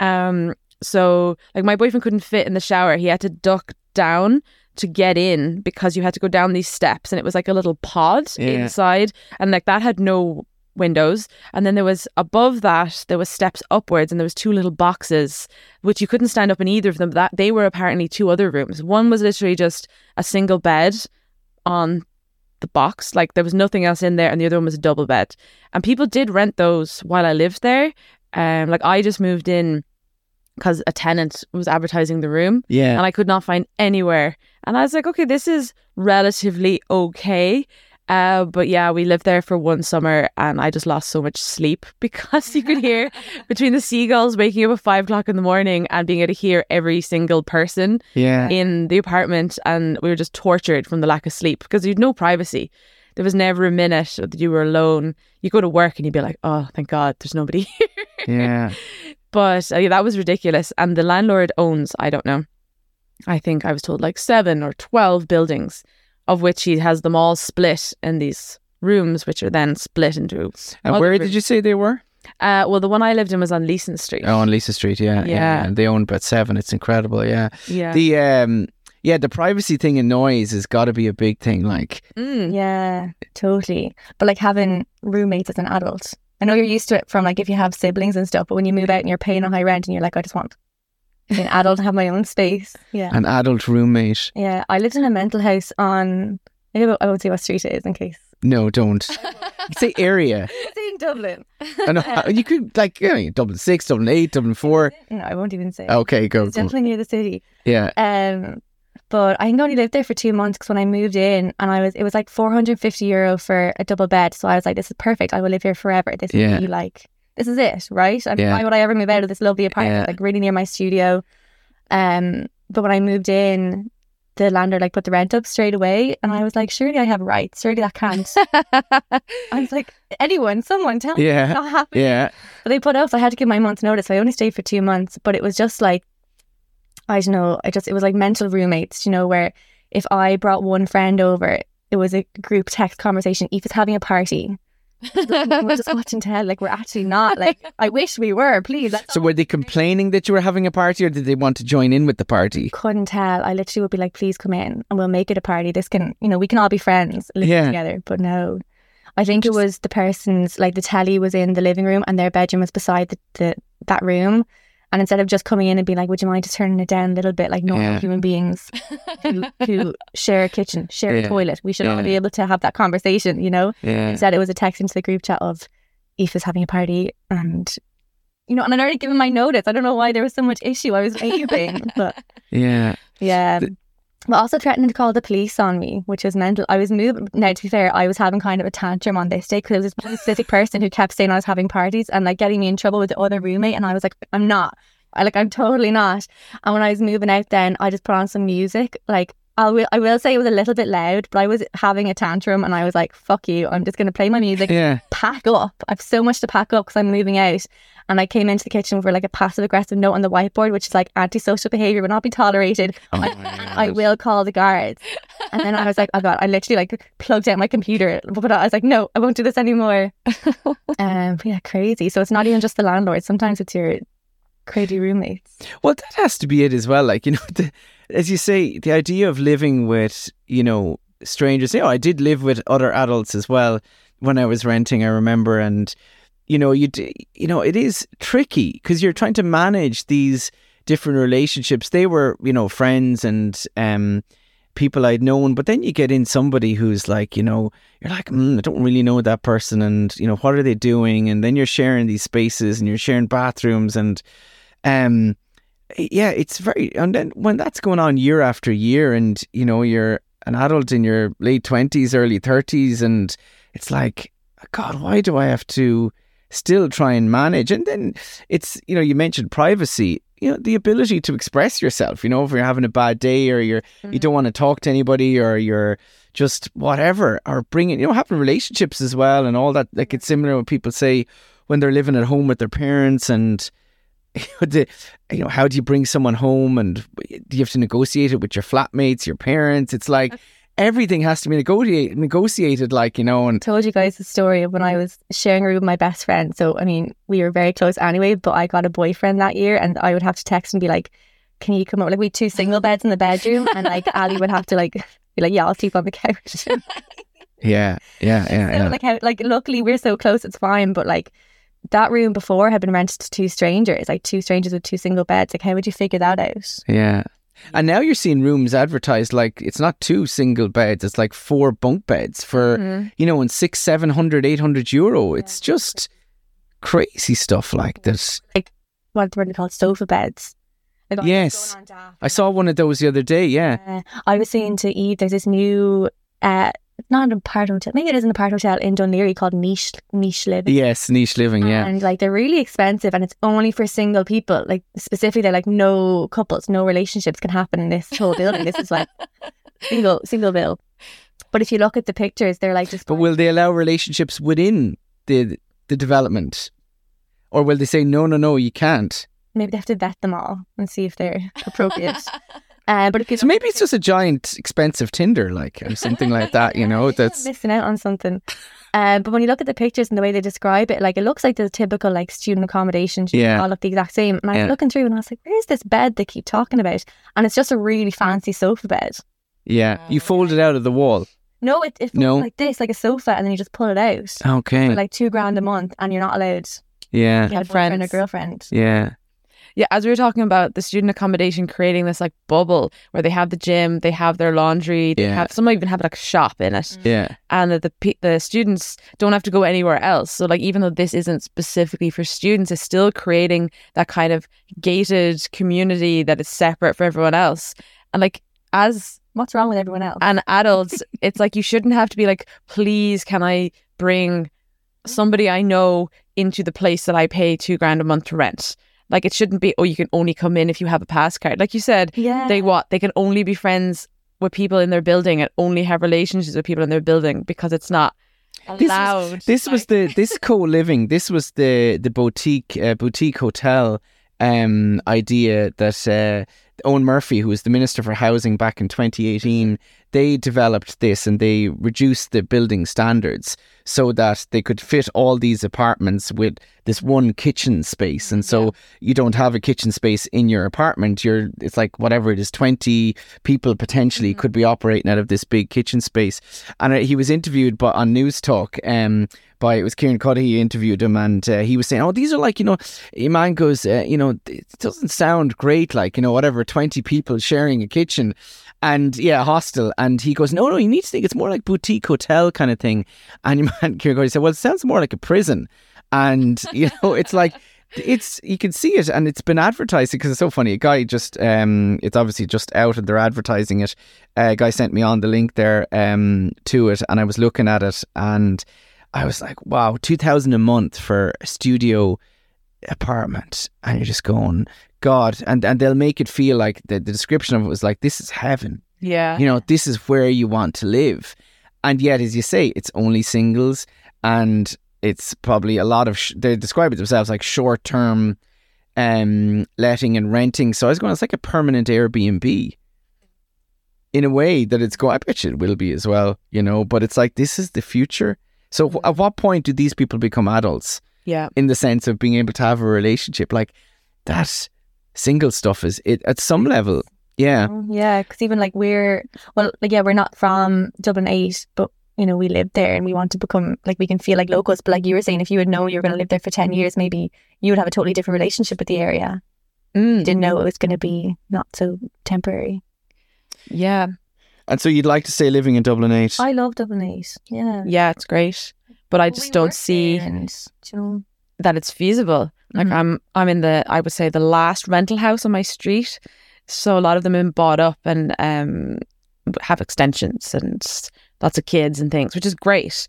Speaker 3: Um, so like my boyfriend couldn't fit in the shower; he had to duck down to get in because you had to go down these steps, and it was like a little pod
Speaker 2: Yeah.
Speaker 3: inside, and like that had no windows and then there was above that there was steps upwards and there was two little boxes which you couldn't stand up in either of them that they were apparently two other rooms one was literally just a single bed on the box like there was nothing else in there and the other one was a double bed and people did rent those while i lived there um like i just moved in because a tenant was advertising the room
Speaker 2: Yeah.
Speaker 3: and I could not find anywhere. And I was like, okay, this is relatively okay. Uh, but yeah, we lived there for one summer and I just lost so much sleep because you could hear between the seagulls waking up at five o'clock in the morning and being able to hear every single person
Speaker 2: yeah.
Speaker 3: in the apartment. And we were just tortured from the lack of sleep because you had no privacy. There was never a minute that you were alone. You go to work and you'd be like, oh, thank God, there's nobody here.
Speaker 2: yeah.
Speaker 3: But uh, yeah, that was ridiculous. And the landlord owns, I don't know, I think I was told like seven or 12 buildings, of which he has them all split in these rooms, which are then split into.
Speaker 2: And where
Speaker 3: rooms.
Speaker 2: did you say they were?
Speaker 3: Uh, well, the one I lived in was on Leeson Street.
Speaker 2: Oh, on Leeson Street. Yeah.
Speaker 3: Yeah.
Speaker 2: And they own about seven. It's incredible. Yeah.
Speaker 3: yeah.
Speaker 2: The um. Yeah, the privacy thing and noise has got to be a big thing. Like,
Speaker 3: Mm.
Speaker 4: Yeah, totally. But like having roommates as an adult, I know you're used to it from like if you have siblings and stuff, but when you move out and you're paying a high rent and you're like, I just want to be an adult have my own space. Yeah.
Speaker 2: an adult roommate.
Speaker 4: Yeah. I lived in a mental house on, I won't- I won't say what street it is in case.
Speaker 2: No, don't. say area.
Speaker 4: It's in Dublin.
Speaker 2: I know. You could like you know, Dublin six, Dublin eight, Dublin four.
Speaker 4: No, I won't even say.
Speaker 2: Okay, go.
Speaker 4: It's
Speaker 2: go.
Speaker 4: definitely near the city.
Speaker 2: Yeah.
Speaker 4: Um, but I only lived there for two months because when I moved in, and I was, it was like four hundred and fifty euro for a double bed. So I was like, this is perfect. I will live here forever. This
Speaker 2: Yeah.
Speaker 4: is really like, this is it, right? I mean,
Speaker 2: Yeah.
Speaker 4: why would I ever move out of this lovely apartment,
Speaker 2: Yeah.
Speaker 4: like really near my studio? Um, but when I moved in, the landlord like put the rent up straight away, and I was like, surely I have rights. Surely that can't. I was like, anyone, someone, tell me. It's
Speaker 2: Yeah.
Speaker 4: not happening.
Speaker 2: Yeah.
Speaker 4: But they put up, so I had to give my month's notice. So I only stayed for two months, but it was just like, I don't know, I just, it was like mental roommates, you know, where if I brought one friend over, it was a group text conversation. If it's having a party. We're just watching tell, like we're actually not. Like I wish we were. Please,
Speaker 2: So were they complaining that you were having a party, or did they want to join in with the party?
Speaker 4: couldn't tell. I literally would be like, please come in and we'll make it a party. This can, you know, we can all be friends living
Speaker 2: Yeah.
Speaker 4: together. But no, I think it was the person's like the telly was in the living room and their bedroom was beside the, the that room. And instead of just coming in and being like, would you mind just turning it down a little bit, like normal
Speaker 2: Yeah.
Speaker 4: human beings who, who share a kitchen, share
Speaker 2: Yeah.
Speaker 4: a toilet, we should all
Speaker 2: Yeah.
Speaker 4: be able to have that conversation, you know?
Speaker 2: Yeah.
Speaker 4: Instead, it was a text into the group chat of Aoife's having a party and. You know, and I'd already given my notice. I don't know why there was so much issue. I was raving, but
Speaker 2: Yeah.
Speaker 4: yeah.
Speaker 2: The-
Speaker 4: but also threatening to call the police on me, which was mental. I was moving. Now, to be fair, I was having kind of a tantrum on this day because there was this specific person who kept saying I was having parties and like getting me in trouble with the other roommate. And I was like, I'm not. I like, I'm totally not. And when I was moving out, then I just put on some music. Like, I will, I will say it was a little bit loud, but I was having a tantrum and I was like, fuck you. I'm just going to play my music,
Speaker 2: Yeah.
Speaker 4: pack up. I have so much to pack up because I'm moving out. And I came into the kitchen for like a passive aggressive note on the whiteboard, which is like antisocial behavior will not be tolerated.
Speaker 2: Oh
Speaker 4: I, I will call the guards. And then I was like, oh God, I literally like plugged out my computer. But I was like, no, I won't do this anymore. um, yeah, crazy. So it's not even just the landlord. Sometimes it's your crazy roommates.
Speaker 2: Well, that has to be it as well. Like, you know, the, as you say, the idea of living with, you know, strangers. You know, I did live with other adults as well when I was renting, I remember. And, you know, you, d- you know, it is tricky because you're trying to manage these different relationships. They were, you know, friends and, um, people I'd known, but then you get in somebody who's like, you know, you're like, mm, I don't really know that person, and you know, what are they doing? And then you're sharing these spaces, and you're sharing bathrooms, and um, yeah, it's very. And then when that's going on year after year, and you know, you're an adult in your late twenties, early thirties, and it's like, God, why do I have to still try and manage? And then it's, you know, you mentioned privacy. You know, the ability to express yourself. You know, if you're having a bad day, or you're you don't want to talk to anybody, or you're just whatever, or bringing, you know, having relationships as well, and all that. Like it's similar when people say when they're living at home with their parents and you know, how do you bring someone home and do you have to negotiate it with your flatmates, your parents? It's like everything has to be negotiate, negotiated, like, you know, and I
Speaker 4: told you guys the story of when I was sharing a room with my best friend. So, I mean, we were very close anyway, but I got a boyfriend that year and I would have to text and be like, can you come over? Like, we had two single beds in the bedroom and like Ali would have to like be like, yeah, I'll sleep on the couch.
Speaker 2: yeah, yeah, yeah, yeah.
Speaker 4: like, how, like, luckily we're so close, it's fine. But like, that room before had been rented to two strangers, like two strangers with two single beds. Like, how would you figure that out?
Speaker 2: Yeah. And now you're seeing rooms advertised like it's not two single beds, it's like four bunk beds for,
Speaker 4: Mhm.
Speaker 2: you know, in six, seven hundred, eight hundred euro. It's just crazy stuff like this.
Speaker 4: Like, what were they called? Sofa beds. Like,
Speaker 2: Yes.
Speaker 4: going on daft.
Speaker 2: I saw one of those the other day, yeah.
Speaker 4: Uh, I was saying to Eve, there's this new, uh, not a part hotel, maybe it is a part hotel in Dún Laoghaire called Niche Niche Living.
Speaker 2: Yes, niche living, yeah.
Speaker 4: And like they're really expensive and it's only for single people. Like specifically, they're like no couples, no relationships can happen in this whole building. This is like single single bill. But if you look at the pictures, they're like just.
Speaker 2: But will they allow relationships within the the development? Or will they say no no no you can't?
Speaker 4: maybe they have to vet them all and see if they're appropriate. uh, but if you
Speaker 2: So maybe it's just a giant expensive Tinder like or something like that, you know, that's
Speaker 4: missing out on something. Um, but when you look at the pictures and the way they describe it, like it looks like the typical like student accommodation.
Speaker 2: Yeah.
Speaker 4: all look the exact same. And I was
Speaker 2: Yeah.
Speaker 4: looking through and I was like, "Where's this bed they keep talking about?" And it's just a really fancy sofa bed.
Speaker 2: yeah. You fold it out of the wall.
Speaker 4: No, it it
Speaker 2: No.
Speaker 4: like this, like a sofa, and then you just pull it out
Speaker 2: Okay.
Speaker 4: for like two grand a month, and you're not allowed
Speaker 2: yeah.
Speaker 4: to have a boyfriend or
Speaker 3: Friends.
Speaker 4: girlfriend.
Speaker 2: Yeah.
Speaker 3: Yeah, as we were talking about the student accommodation creating this like bubble where they have the gym, they have their laundry, they
Speaker 2: Yeah.
Speaker 3: have some even have like a shop in it, mm.
Speaker 2: Yeah.
Speaker 3: and that the the students don't have to go anywhere else. So like even though this isn't specifically for students, it's still creating that kind of gated community that is separate for everyone else. And like as
Speaker 4: What's wrong with everyone else?
Speaker 3: And adults, it's like you shouldn't have to be like, please, can I bring mm. somebody I know into the place that I pay two grand a month to rent? Like it shouldn't be, oh, you can only come in if you have a pass card. Like you said,
Speaker 4: yeah,
Speaker 3: they what? They can only be friends with people in their building and only have relationships with people in their building because it's not
Speaker 2: This was-
Speaker 3: allowed.
Speaker 2: This was the this co-living. This was the the boutique uh, boutique hotel um idea that uh, Eoghan Murphy, who was the minister for housing back in 2018, they developed this and they reduced the building standards so that they could fit all these apartments with this one kitchen space. And so you don't have a kitchen space in your apartment. You're it's like whatever it is, 20 people potentially could be operating out of this big kitchen space. And uh, he was interviewed by, on Newstalk. Um, by it was Kieran Cuddihy who interviewed him, and uh, he was saying, "Oh, these are like you know, a man goes, uh, you know, it doesn't sound great, like you know, whatever, twenty people sharing a kitchen, and yeah, hostel." And he goes, "No, no, you need to think it's more like boutique hotel kind of thing." And your man Kieran said, "Well, it sounds more like a prison," and you know, it's like. It's you can see it and it's been advertised because it's so funny. A guy just um it's obviously just out and they're advertising it. a guy sent me on the link there um to it and I was looking at it and I was like, wow, 2000 a month for a studio apartment. And you're just going, God. And and they'll make it feel like the, the description of it was like, this is heaven.
Speaker 3: Yeah.
Speaker 2: You know, this is where you want to live. And yet, as you say, it's only singles and it's probably a lot of, sh- they describe it themselves like short term um, letting and renting. So I was going, it's like a permanent Airbnb in a way that it's going, I bet you it will be as well, you know, but it's like, this is the future. So at what point do these people become adults
Speaker 3: Yeah.
Speaker 2: in the sense of being able to have a relationship? Like that single stuff is it at some level. Yeah.
Speaker 4: Mm, Yeah, because even like we're well, like yeah, we're not from Dublin Eight, but you know we live there and we want to become like we can feel like locals. But like you were saying, if you had known you were going to live there for ten years, maybe you would have a totally different relationship with the area.
Speaker 3: Mm.
Speaker 4: Didn't know it was going to be not so temporary.
Speaker 3: Yeah.
Speaker 2: And so you'd like to stay living in Dublin 8?
Speaker 4: I love Dublin Eight. Yeah,
Speaker 3: Yeah, it's great. But I just
Speaker 4: We
Speaker 3: don't see
Speaker 4: and, you know,
Speaker 3: that it's feasible. Like
Speaker 4: Mhm.
Speaker 3: I'm I'm in the I would say the last rental house on my street. So a lot of them have been bought up and um have extensions and lots of kids and things, which is great.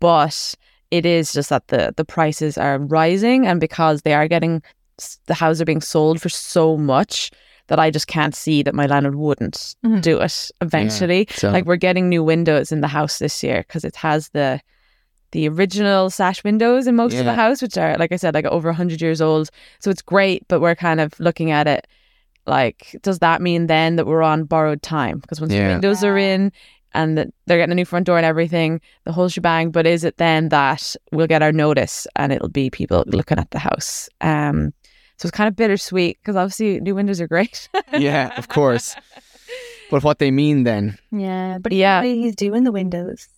Speaker 3: But it is just that the the prices are rising and because they are getting the houses are being sold for so much that I just can't see that my landlord wouldn't
Speaker 4: Mhm.
Speaker 3: do it eventually.
Speaker 2: So
Speaker 3: Like we're getting new windows in the house this year because it has the the original sash windows in most of the house, which are like I said, like over hundred years old. So it's great, but we're kind of looking at it like, does that mean then that we're on borrowed time? Because once
Speaker 2: Yeah.
Speaker 3: the windows are in and that they're getting a new front door and everything, the whole shebang. But is it then that we'll get our notice and it'll be people looking at the house? Um, so it's kind of bittersweet because obviously new windows are great.
Speaker 2: yeah, of course. But what they mean then?
Speaker 4: yeah, but
Speaker 3: Yeah.
Speaker 4: yeah, he's doing the windows.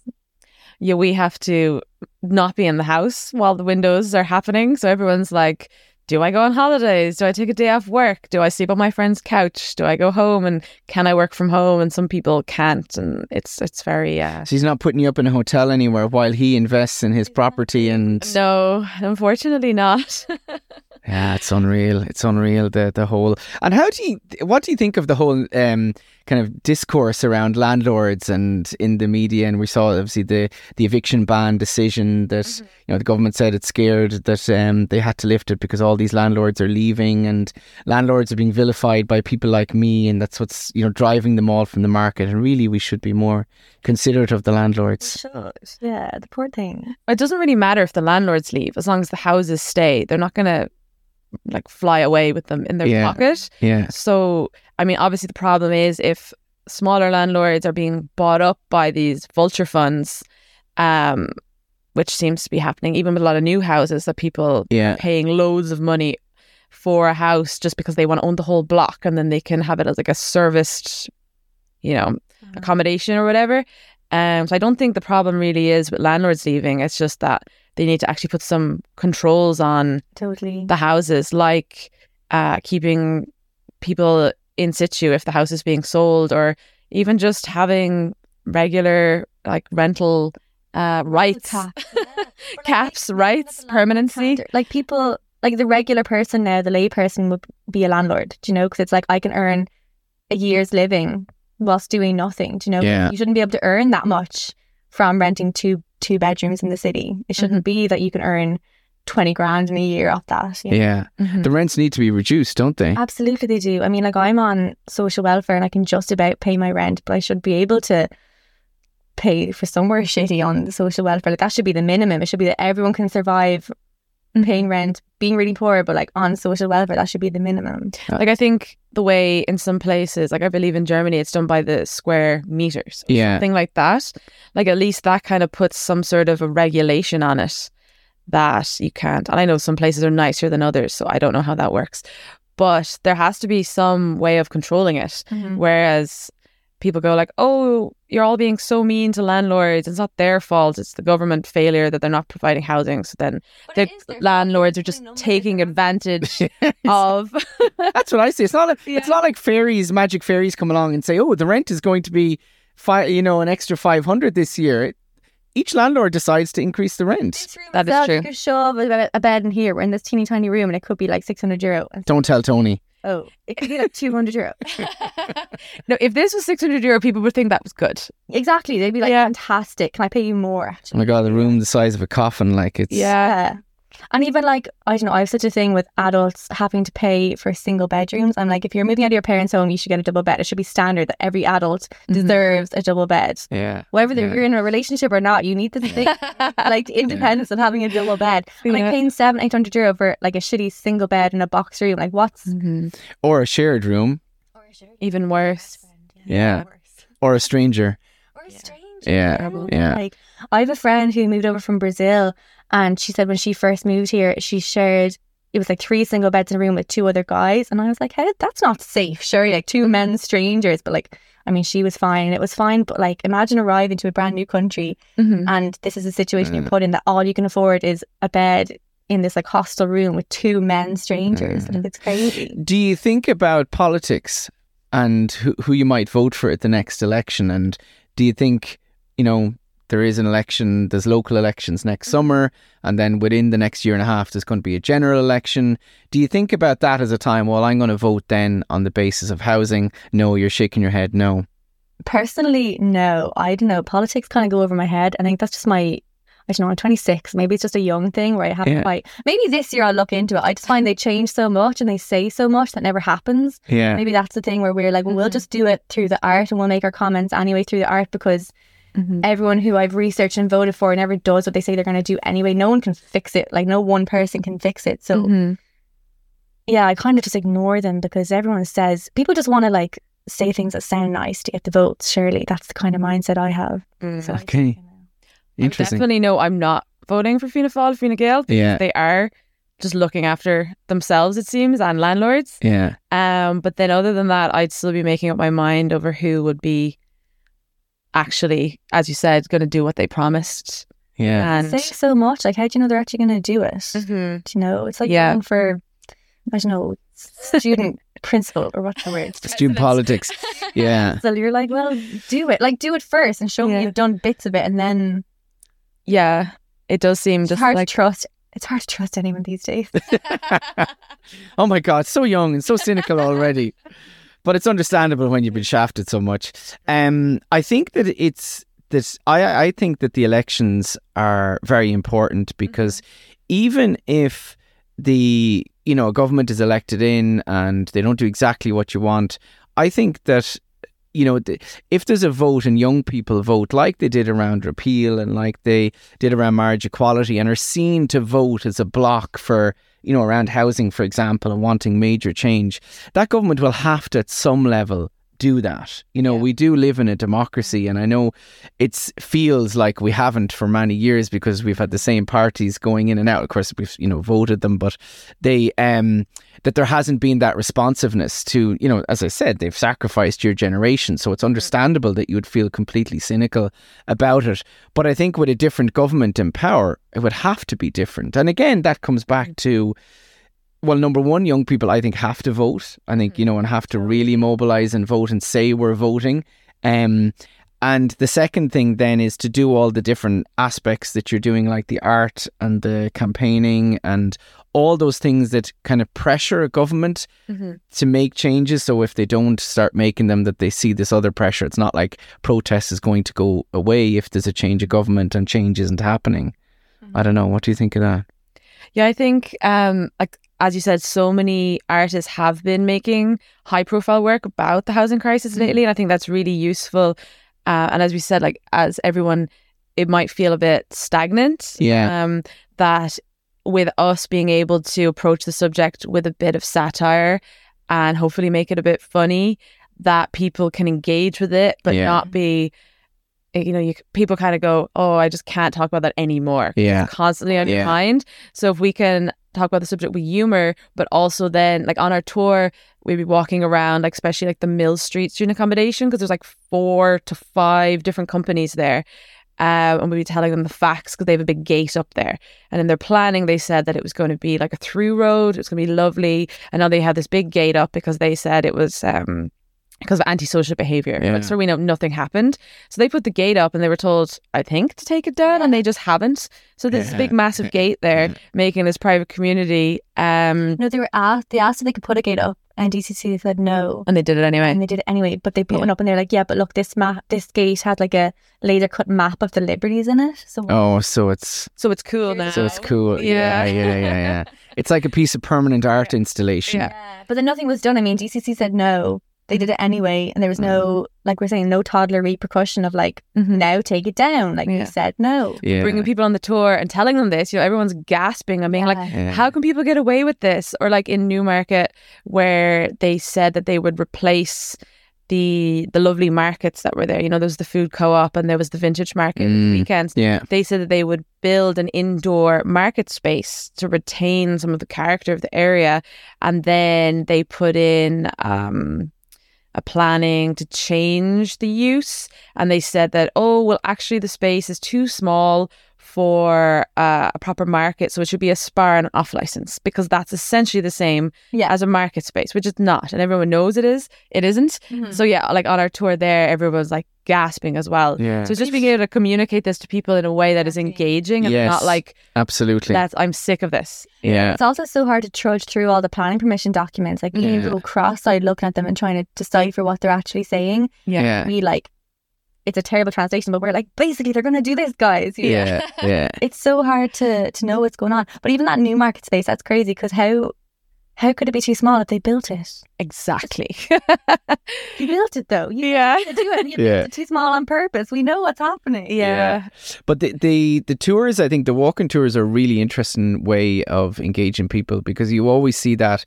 Speaker 3: Yeah, we have to not be in the house while the windows are happening. So everyone's like, do I go on holidays? Do I take a day off work? Do I sleep on my friend's couch? Do I go home and can I work from home? And some people can't, and it's it's very uh,
Speaker 2: So he's not putting you up in a hotel anywhere while he invests in his property and
Speaker 3: no, unfortunately not.
Speaker 2: Yeah, it's unreal. It's unreal the the whole. And how do you what do you think of the whole um kind of discourse around landlords and in the media and we saw obviously the the eviction ban decision that
Speaker 3: Mm-hmm.
Speaker 2: you know the government said it's scared that um they had to lift it because all these landlords are leaving and landlords are being vilified by people like me and that's what's you know driving them all from the market and really we should be more considerate of the landlords.
Speaker 4: Should. Yeah, the poor thing.
Speaker 3: it doesn't really matter if the landlords leave as long as the houses stay. They're not gonna like fly away with them in their
Speaker 2: Yeah.
Speaker 3: pocket.
Speaker 2: Yeah.
Speaker 3: So, I mean, obviously, the problem is if smaller landlords are being bought up by these vulture funds, um, which seems to be happening even with a lot of new houses that people
Speaker 2: Yeah.
Speaker 3: paying loads of money for a house just because they want to own the whole block and then they can have it as like a serviced, you know, accommodation or whatever. Um, so I don't think the problem really is with landlords leaving. It's just that they need to actually put some controls on
Speaker 4: Totally.
Speaker 3: the houses, like uh, keeping people in situ if the house is being sold, or even just having regular like rental uh, rights, caps, rights, permanency.
Speaker 4: Like people, like the regular person now, the lay person would be a landlord, do you know? Because it's like I can earn a year's living whilst doing nothing, do you know?
Speaker 2: Yeah.
Speaker 4: You shouldn't be able to earn that much from renting two two bedrooms in the city. It shouldn't be that you can earn 20 grand in a year off that. you know?
Speaker 2: Yeah.
Speaker 3: Mhm.
Speaker 2: The rents need to be reduced, don't they?
Speaker 4: Absolutely, they do. I mean, like I'm on social welfare and I can just about pay my rent, but I should be able to pay for somewhere shitty on the social welfare. Like that should be the minimum. It should be that everyone can survive paying rent, being really poor, but like on social welfare, that should be the minimum.
Speaker 3: Like I think the way in some places, like I believe in Germany, it's done by the square meters, or
Speaker 2: Yeah.
Speaker 3: something like that. Like at least that kind of puts some sort of a regulation on it that you can't. And I know some places are nicer than others, so I don't know how that works. But there has to be some way of controlling it. Mm-hmm. Whereas people go like, "Oh, you're all being so mean to landlords. It's not their fault. It's the government failure that they're not providing housing." So then the landlords are just taking advantage of.
Speaker 2: That's what I say. It's not. A, It's not like fairies, magic fairies come along and say, "Oh, the rent is going to be, fi- you know, an extra five hundred this year." Each landlord decides to increase the rent.
Speaker 3: That is
Speaker 4: So
Speaker 3: true.
Speaker 4: You could shove a a bed in here. We're in this teeny tiny room, and it could be like 600 euro.
Speaker 2: Don't tell Tony.
Speaker 4: Oh, it could be like 200 euro.
Speaker 3: no, if this was 600 euro, people would think that was good.
Speaker 4: exactly. They'd be like,
Speaker 3: Yeah.
Speaker 4: fantastic. Can I pay you more?
Speaker 2: Oh my god, the room the size of a coffin, like it's
Speaker 3: Yeah.
Speaker 4: And even like, I don't know, I have such a thing with adults having to pay for single bedrooms. I'm like, if you're moving out of your parents' home, you should get a double bed. It should be standard that every adult deserves a double bed.
Speaker 2: Yeah.
Speaker 4: Whether
Speaker 2: Yeah.
Speaker 4: you're in a relationship or not, you need to think like the independence of having a double bed. And like paying seven, eight hundred euro for like a shitty single bed in a box room. Like what's
Speaker 3: Mhm.
Speaker 2: Or a shared room. Or a shared room.
Speaker 3: Even worse.
Speaker 2: Yeah. Or a stranger.
Speaker 4: Or a stranger.
Speaker 2: Yeah. Yeah.
Speaker 4: Like I have a friend who moved over from Brazil and she said when she first moved here, she shared it was like three single beds in a room with two other guys. And I was like, How that's not safe, sure. Like two men strangers. But like I mean, she was fine and it was fine. But like imagine arriving to a brand new country
Speaker 3: Mhm.
Speaker 4: and this is a situation you're
Speaker 2: Mm.
Speaker 4: put in that all you can afford is a bed in this like hostel room with two men strangers.
Speaker 2: Mm.
Speaker 4: Like it's crazy.
Speaker 2: Do you think about politics and who, who you might vote for at the next election? And do you think, you know, there is an election, there's local elections next summer, and then within the next year and a half, there's going to be a general election. Do you think about that as a time, well, I'm going to vote then on the basis of housing? No, you're shaking your head, no.
Speaker 4: Personally, no. I don't know. Politics kind of go over my head. I think that's just my. I don't know. I'm 26. Maybe it's just a young thing where I have
Speaker 2: Yeah.
Speaker 4: to quite. Maybe this year I'll look into it. I just find they change so much and they say so much that never happens.
Speaker 2: Yeah.
Speaker 4: Maybe that's the thing where we're like, well, we'll
Speaker 3: Mhm.
Speaker 4: just do it through the art and we'll make our comments anyway through the art because
Speaker 3: Mhm.
Speaker 4: everyone who I've researched and voted for never does what they say they're going to do anyway. No one can fix it. Like no one person can fix it. So
Speaker 3: Mhm.
Speaker 4: yeah, I kind of just ignore them because everyone says people just want to like say things that sound nice to get the votes. Surely that's the kind of mindset I have.
Speaker 3: Mhm.
Speaker 4: So I-
Speaker 2: Okay.
Speaker 4: you know.
Speaker 2: Interesting.
Speaker 3: Definitely no, I'm not voting for Fianna Fáil, Fine Gael.
Speaker 2: Yeah.
Speaker 3: They are just looking after themselves, it seems, and landlords.
Speaker 2: Yeah.
Speaker 3: Um, but then other than that, I'd still be making up my mind over who would be actually, as you said, going to do what they promised.
Speaker 2: Yeah.
Speaker 3: And
Speaker 4: say so much. Like, how do you know they're actually going to do it?
Speaker 3: Mhm.
Speaker 4: Do you know? It's like
Speaker 3: Yeah.
Speaker 4: going for, I don't know, student principal or what's the word?
Speaker 2: Student politics. Yeah.
Speaker 4: So you're like, well, do it. Like, do it first and show
Speaker 3: Yeah.
Speaker 4: me you've done bits of it, and then
Speaker 3: yeah, it does seem
Speaker 4: it's
Speaker 3: just
Speaker 4: hard
Speaker 3: like
Speaker 4: to trust. It's hard to trust anyone these days.
Speaker 2: oh my God, so young and so cynical already. But it's understandable when you've been shafted so much. Um, I think that it's that I I think that the elections are very important because even if the you know a government is elected in and they don't do exactly what you want, I think that you know if there's a vote and young people vote like they did around repeal and like they did around marriage equality and are seen to vote as a block for you know around housing for example and wanting major change that government will have to at some level do that. You know
Speaker 3: Yeah.
Speaker 2: we do live in a democracy and i know it feels like we haven't for many years because we've had the same parties going in and out. Of course we've you know voted them but they um that there hasn't been that responsiveness to you know as i said they've sacrificed your generation. So it's understandable that you would feel completely cynical about it. But i think with a different government in power it would have to be different. And again that comes back to well, number one, young people, I think, have to vote. I think, you know, and have to really mobilize and vote and say we're voting. Um, and the second thing then is to do all the different aspects that you're doing, like the art and the campaigning and all those things that kind of pressure a government
Speaker 3: Mhm.
Speaker 2: to make changes. So if they don't start making them, that they see this other pressure. It's not like protest is going to go away if there's a change of government and change isn't happening. I don't know. What do you think of that?
Speaker 3: Yeah, I think, um, like as you said, so many artists have been making high profile work about the housing crisis lately, and I think that's really useful. Uh, and as we said, like as everyone, it might feel a bit stagnant.
Speaker 2: Yeah.
Speaker 3: Um, that with us being able to approach the subject with a bit of satire and hopefully make it a bit funny, that people can engage with it, but
Speaker 2: Yeah.
Speaker 3: not be. You know, you people kind of go, "Oh, I just can't talk about that anymore."
Speaker 2: Yeah.
Speaker 3: constantly on
Speaker 2: Yeah.
Speaker 3: your mind. So if we can talk about the subject with humor, but also then like on our tour, we'd be walking around, like especially like the Mill Street student accommodation, because there's like four to five different companies there. Um, and we'd be telling them the facts because they have a big gate up there. And in their planning, they said that it was going to be like a through road. It was going to be lovely. And now they have this big gate up because they said it was um, because of antisocial behavior.
Speaker 2: Yeah.
Speaker 3: But so we know nothing happened. So they put the gate up and they were told, I think, to take it down, and they just haven't. So there's this big, massive gate there, making this private community. Um,
Speaker 4: No, they were asked. They asked if they could put a gate up, and DCC said no.
Speaker 3: And they did it anyway.
Speaker 4: And they did it anyway, but they put
Speaker 3: Yeah.
Speaker 4: one up and they're like, yeah, but look, this map, this gate had like a laser cut map of the liberties in it. So
Speaker 2: Oh, so it's
Speaker 3: So it's cool now.
Speaker 2: so it's cool.
Speaker 3: Yeah.
Speaker 2: Yeah, yeah, yeah, yeah. It's like a piece of permanent art installation.
Speaker 3: Yeah.
Speaker 4: Yeah, but then nothing was done. I mean, DCC said no. They did it anyway, and there was no, like we're saying, no toddler repercussion of like,
Speaker 3: Mhm.
Speaker 4: now take it down. Like
Speaker 3: Yeah.
Speaker 4: you said no.
Speaker 2: Yeah.
Speaker 3: Bringing people on the tour and telling them this, you know, everyone's gasping and being like,
Speaker 4: Yeah.
Speaker 2: Yeah.
Speaker 3: how can people get away with this? Or like in Newmarket, where they said that they would replace the the lovely markets that were there. You know, there was the food co-op and there was the vintage market
Speaker 2: Mm.
Speaker 3: the weekends.
Speaker 2: Yeah.
Speaker 3: They said that they would build an indoor market space to retain some of the character of the area, and then they put in um, a planning to change the use. And they said that, oh, well, actually, the space is too small for uh, a proper market, so it should be a spar and an off license because that's essentially the same
Speaker 4: Yeah.
Speaker 3: as a market space, which it's not, and everyone knows it is. It isn't.
Speaker 4: Mhm.
Speaker 3: So yeah, like on our tour there, everyone was like gasping as well.
Speaker 2: Yeah.
Speaker 3: So just being able to communicate this to people in a way that is engaging and
Speaker 2: Yes.
Speaker 3: not like
Speaker 2: Absolutely.
Speaker 3: that's I'm sick of this.
Speaker 2: yeah.
Speaker 4: It's also so hard to trudge through all the planning permission documents. Like you
Speaker 2: Yeah.
Speaker 4: need go cross-eyed looking at them and trying to decipher what they're actually saying.
Speaker 3: Yeah.
Speaker 2: Yeah.
Speaker 4: We like, it's a terrible translation, but we're like, basically, they're going to do this, guys. you know?
Speaker 2: Yeah. Yeah.
Speaker 4: It's so hard to to know what's going on. But even that new market space, that's crazy because how how could it be too small if they built it?
Speaker 3: Exactly.
Speaker 4: You built it though. You
Speaker 3: Yeah.
Speaker 4: didn't do it. You
Speaker 2: Yeah.
Speaker 4: built it too small on purpose. We know what's happening.
Speaker 3: yeah.
Speaker 2: But the, the the tours, I think the walking tours are a really interesting way of engaging people because you always see that,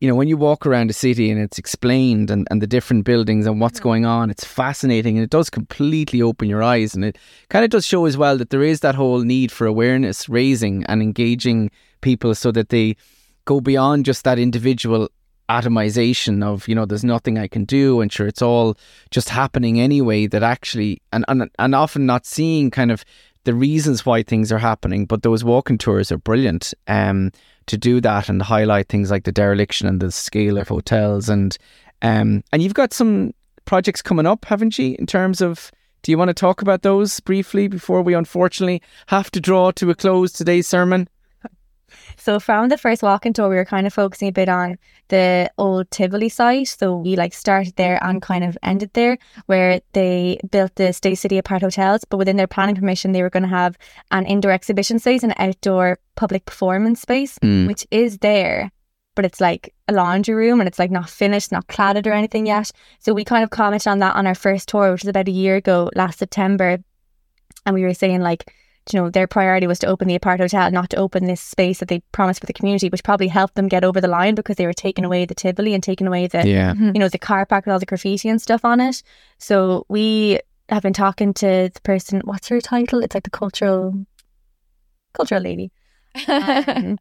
Speaker 2: you know, when you walk around a city and it's explained and, and the different buildings and what's going on, it's fascinating and it does completely open your eyes and it kind of does show as well that there is that whole need for awareness raising and engaging people so that they go beyond just that individual atomization of you know there's nothing I can do and sure it's all just happening anyway that actually and and, and often not seeing kind of the reasons why things are happening but those walking tours are brilliant um to do that and highlight things like the dereliction and the scale of hotels. And um and you've got some projects coming up haven't you in terms of do you want to talk about those briefly before we unfortunately have to draw to a close today's sermon
Speaker 4: So from the first walking tour, we were kind of focusing a bit on the old Tivoli site. So we like started there and kind of ended there, where they built the Staycity apart hotels. But within their planning permission, they were going to have an indoor exhibition space and outdoor public performance space,
Speaker 2: Mm.
Speaker 4: which is there. But it's like a laundry room and it's like not finished, not cladded or anything yet. So we kind of commented on that on our first tour, which was about a year ago, last September. And we were saying like, you know, their priority was to open the apart hotel, not to open this space that they promised for the community, which probably helped them get over the line because they were taking away the Tivoli and taking away the,
Speaker 2: yeah
Speaker 4: you know, the car park with all the graffiti and stuff on it. So we have been talking to the person. What's her title? It's like the cultural, cultural lady. Um,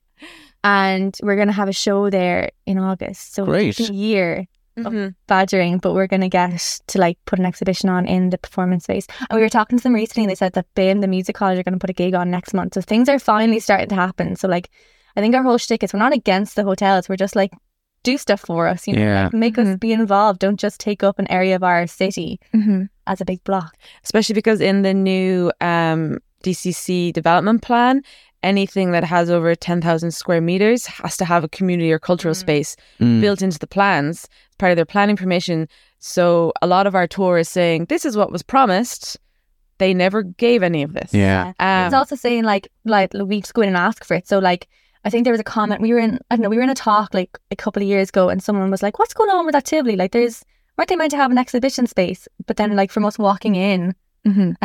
Speaker 4: and we're going to have a show there in August. So
Speaker 2: Great.
Speaker 4: it's a year
Speaker 3: Mhm.
Speaker 4: badgering, but we're going to get to like put an exhibition on in the performance space. And we were talking to them recently and they said that BIMM, the music college, are going to put a gig on next month. So things are finally starting to happen. So like, I think our whole shtick is we're not against the hotels. We're just like, do stuff for us, you know,
Speaker 2: Yeah.
Speaker 4: like, make us
Speaker 3: Mhm.
Speaker 4: be involved. Don't just take up an area of our city
Speaker 3: Mhm.
Speaker 4: as a big block.
Speaker 3: Especially because in the new um, DCC development plan, anything that has over 10,000 square meters has to have a community or cultural
Speaker 4: Mm.
Speaker 3: space
Speaker 2: Mm.
Speaker 3: built into the plans part of their planning permission. So a lot of our tour is saying this is what was promised. They never gave any of this.
Speaker 2: Yeah.
Speaker 3: Um,
Speaker 4: it's also saying like, like we just go in and ask for it. So like, I think there was a comment. We were in, I don't know, we were in a talk like a couple of years ago, and someone was like, "What's going on with that Tivoli? Like, there's weren't they meant to have an exhibition space?" But then, like, from us walking in,
Speaker 3: mhm.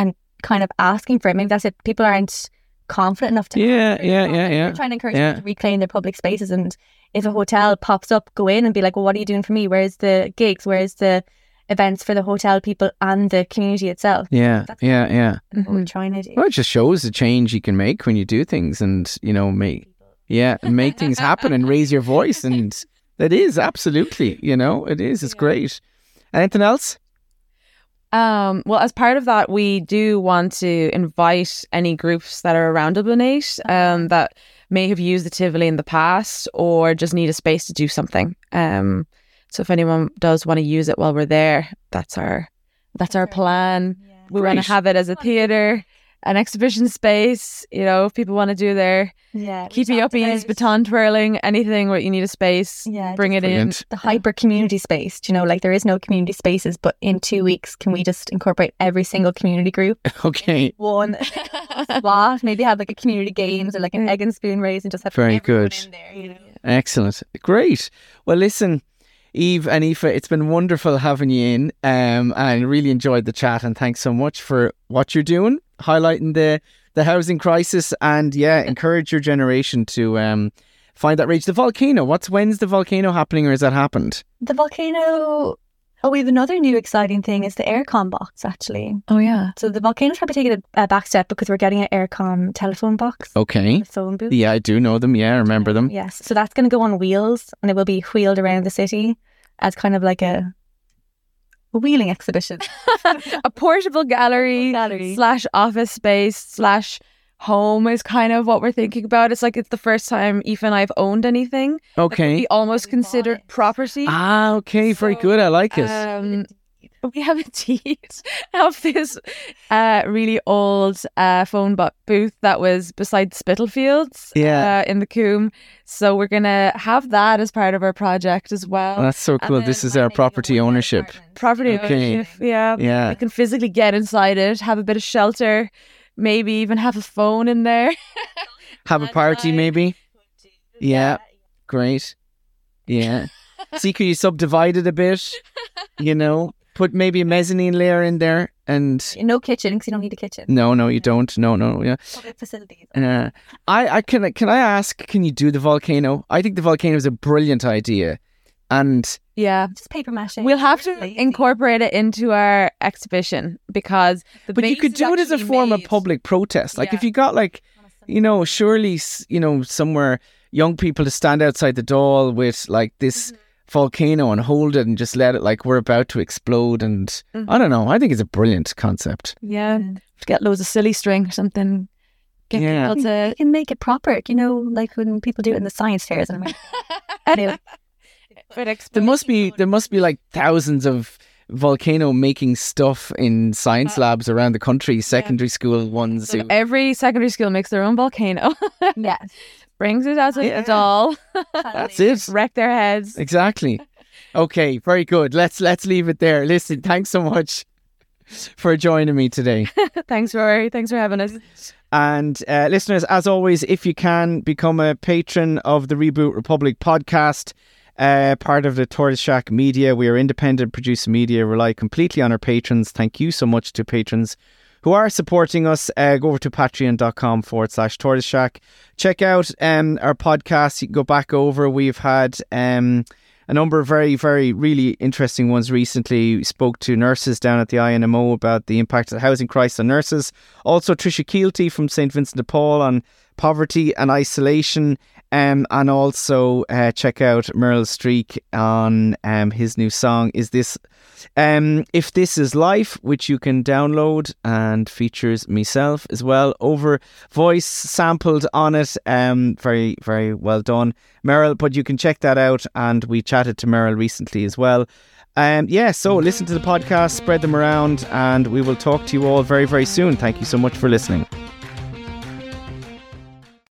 Speaker 4: kind of asking for it, maybe that's it. People aren't confident enough to.
Speaker 2: Yeah, yeah, yeah, yeah.
Speaker 4: They're trying to encourage
Speaker 2: Yeah.
Speaker 4: people to reclaim their public spaces, and if a hotel pops up, go in and be like, "Well, what are you doing for me? Where's the gigs? Where's the events for the hotel people and the community itself?"
Speaker 2: Yeah,
Speaker 4: That's-
Speaker 2: yeah, yeah.
Speaker 4: That's what we're
Speaker 3: Mhm.
Speaker 4: trying to do.
Speaker 2: Well, it just shows the change you can make when you do things and, you know, make, yeah, and make things happen and raise your voice. And that is absolutely, you know, it is. It's great. Anything else?
Speaker 3: Um, well, as part of that, we do want to invite any groups that are around Dublin 8 um, that may have used the Tivoli in the past or just need a space to do something. Um, so if anyone does want to use it while we're there, that's our that's our plan. We want to have it as a theatre. An exhibition space. You know, if people want to do their
Speaker 4: Yeah.
Speaker 3: keepy uppies, baton twirling, anything where you need a space,
Speaker 4: Yeah,
Speaker 3: bring it in.
Speaker 4: The hyper community space. Do you know, like there is no community spaces, but in two weeks, can we just incorporate every single community group?
Speaker 2: Okay.
Speaker 4: One spot, maybe have like a community games or like an mm. egg and spoon race and just have
Speaker 2: Very good.
Speaker 4: in there, you know?
Speaker 2: Excellent. Great. Well, listen, Eve and Aoife, it's been wonderful having you in. Um, and really enjoyed the chat. And thanks so much for what you're doing, highlighting the the housing crisis, and yeah, encourage your generation to um find that rage. The volcano. What's when's the volcano happening, or has that happened?
Speaker 4: The volcano. Oh, we have another new exciting thing is the Eircom box actually.
Speaker 3: Oh yeah.
Speaker 4: So the volcano's probably taking a, a back step because we're getting an Eircom telephone box,
Speaker 2: Okay.
Speaker 4: phone booth.
Speaker 2: Yeah, I do know them. Yeah, I remember them.
Speaker 4: Yes. So that's going to go on wheels and it will be wheeled around the city as kind of like a, a wheeling exhibition.
Speaker 3: a portable gallery,
Speaker 4: Gallery.
Speaker 3: slash office space slash home is kind of what we're thinking about. It's like it's the first time Aoife and I have owned anything.
Speaker 2: Okay.
Speaker 3: be almost
Speaker 4: We bought
Speaker 3: considered
Speaker 4: it.
Speaker 3: property.
Speaker 2: Ah, okay. Very good. I like it.
Speaker 3: Um, we have indeed have this uh, really old uh, phone bo- booth that was beside Spitalfields
Speaker 2: Yeah.
Speaker 3: uh, in the Coombe. So we're gonna have that as part of our project as well.
Speaker 2: That's so cool. This is our property ownership.
Speaker 4: apartment.
Speaker 3: Property
Speaker 2: Okay.
Speaker 3: ownership, yeah.
Speaker 2: Yeah.
Speaker 3: I can physically get inside it, have a bit of shelter, maybe even have a phone in there.
Speaker 2: Have a party,
Speaker 3: Landline.
Speaker 2: maybe. Yeah. Great. Yeah. See, could you subdivide it a bit? You know, put maybe a mezzanine layer in there, and
Speaker 4: No kitchen because you don't need a kitchen.
Speaker 2: no, no, you don't. No, no, yeah.
Speaker 4: Public facilities.
Speaker 2: Uh, I, I can, can I ask? Can you do the volcano? I think the volcano is a brilliant idea, and
Speaker 3: Yeah.
Speaker 4: Just paper mache.
Speaker 3: We'll have to
Speaker 4: Lazy.
Speaker 3: incorporate it into our exhibition because the
Speaker 2: but you could do it as a
Speaker 3: actually
Speaker 2: form of public protest. Like if you got like you know, surely, you know, somewhere young people to stand outside the door with like this
Speaker 3: Mm-hmm.
Speaker 2: volcano and hold it and just let it like we're about to explode. And
Speaker 3: Mhm.
Speaker 2: I don't know. I think it's a brilliant concept.
Speaker 3: Yeah. Get loads of silly string or something. Get
Speaker 2: Yeah.
Speaker 3: people to
Speaker 4: You can make it proper, you know, like when people do it in the science fairs. in America. anyway,
Speaker 2: There must be there must be like thousands of volcano making stuff in science
Speaker 3: Uh,
Speaker 2: labs around the country, secondary school ones.
Speaker 3: So
Speaker 2: who-
Speaker 3: every secondary school makes their own volcano.
Speaker 4: yeah.
Speaker 3: Brings it as a
Speaker 2: Yeah.
Speaker 3: doll,
Speaker 2: That's it.
Speaker 3: wreck their heads.
Speaker 2: Exactly. Okay, very good. Let's let's leave it there. Listen, thanks so much for joining me today.
Speaker 3: Thanks, Rory. Thanks for having us.
Speaker 2: And uh, listeners, as always, if you can become a patron of the Reboot Republic podcast, uh, part of the Tortoise Shack Media, we are independent producer media, rely completely on our patrons. Thank you so much to patrons who are supporting us. Uh, go over to patreon.com forward slash Tortoise Shack. Check out um, our podcast. You can go back over. We've had. Um, a number of very, very, really interesting ones recently. We spoke to nurses down at the INMO about the impact of the housing crisis on nurses. Also, Tricia Keilthy from St. Vincent de Paul on poverty and isolation. Um, and also uh, check out Merle Streak on um, his new song, Is This um, If This Is Life, which you can download and features myself as well. Over voice sampled on it. Um, very, very well done. Merrill, but you can check that out. And we chatted to Merrill recently as well. Um, yeah, so listen to the podcast, spread them around, and we will talk to you all very, very soon. Thank you so much for listening.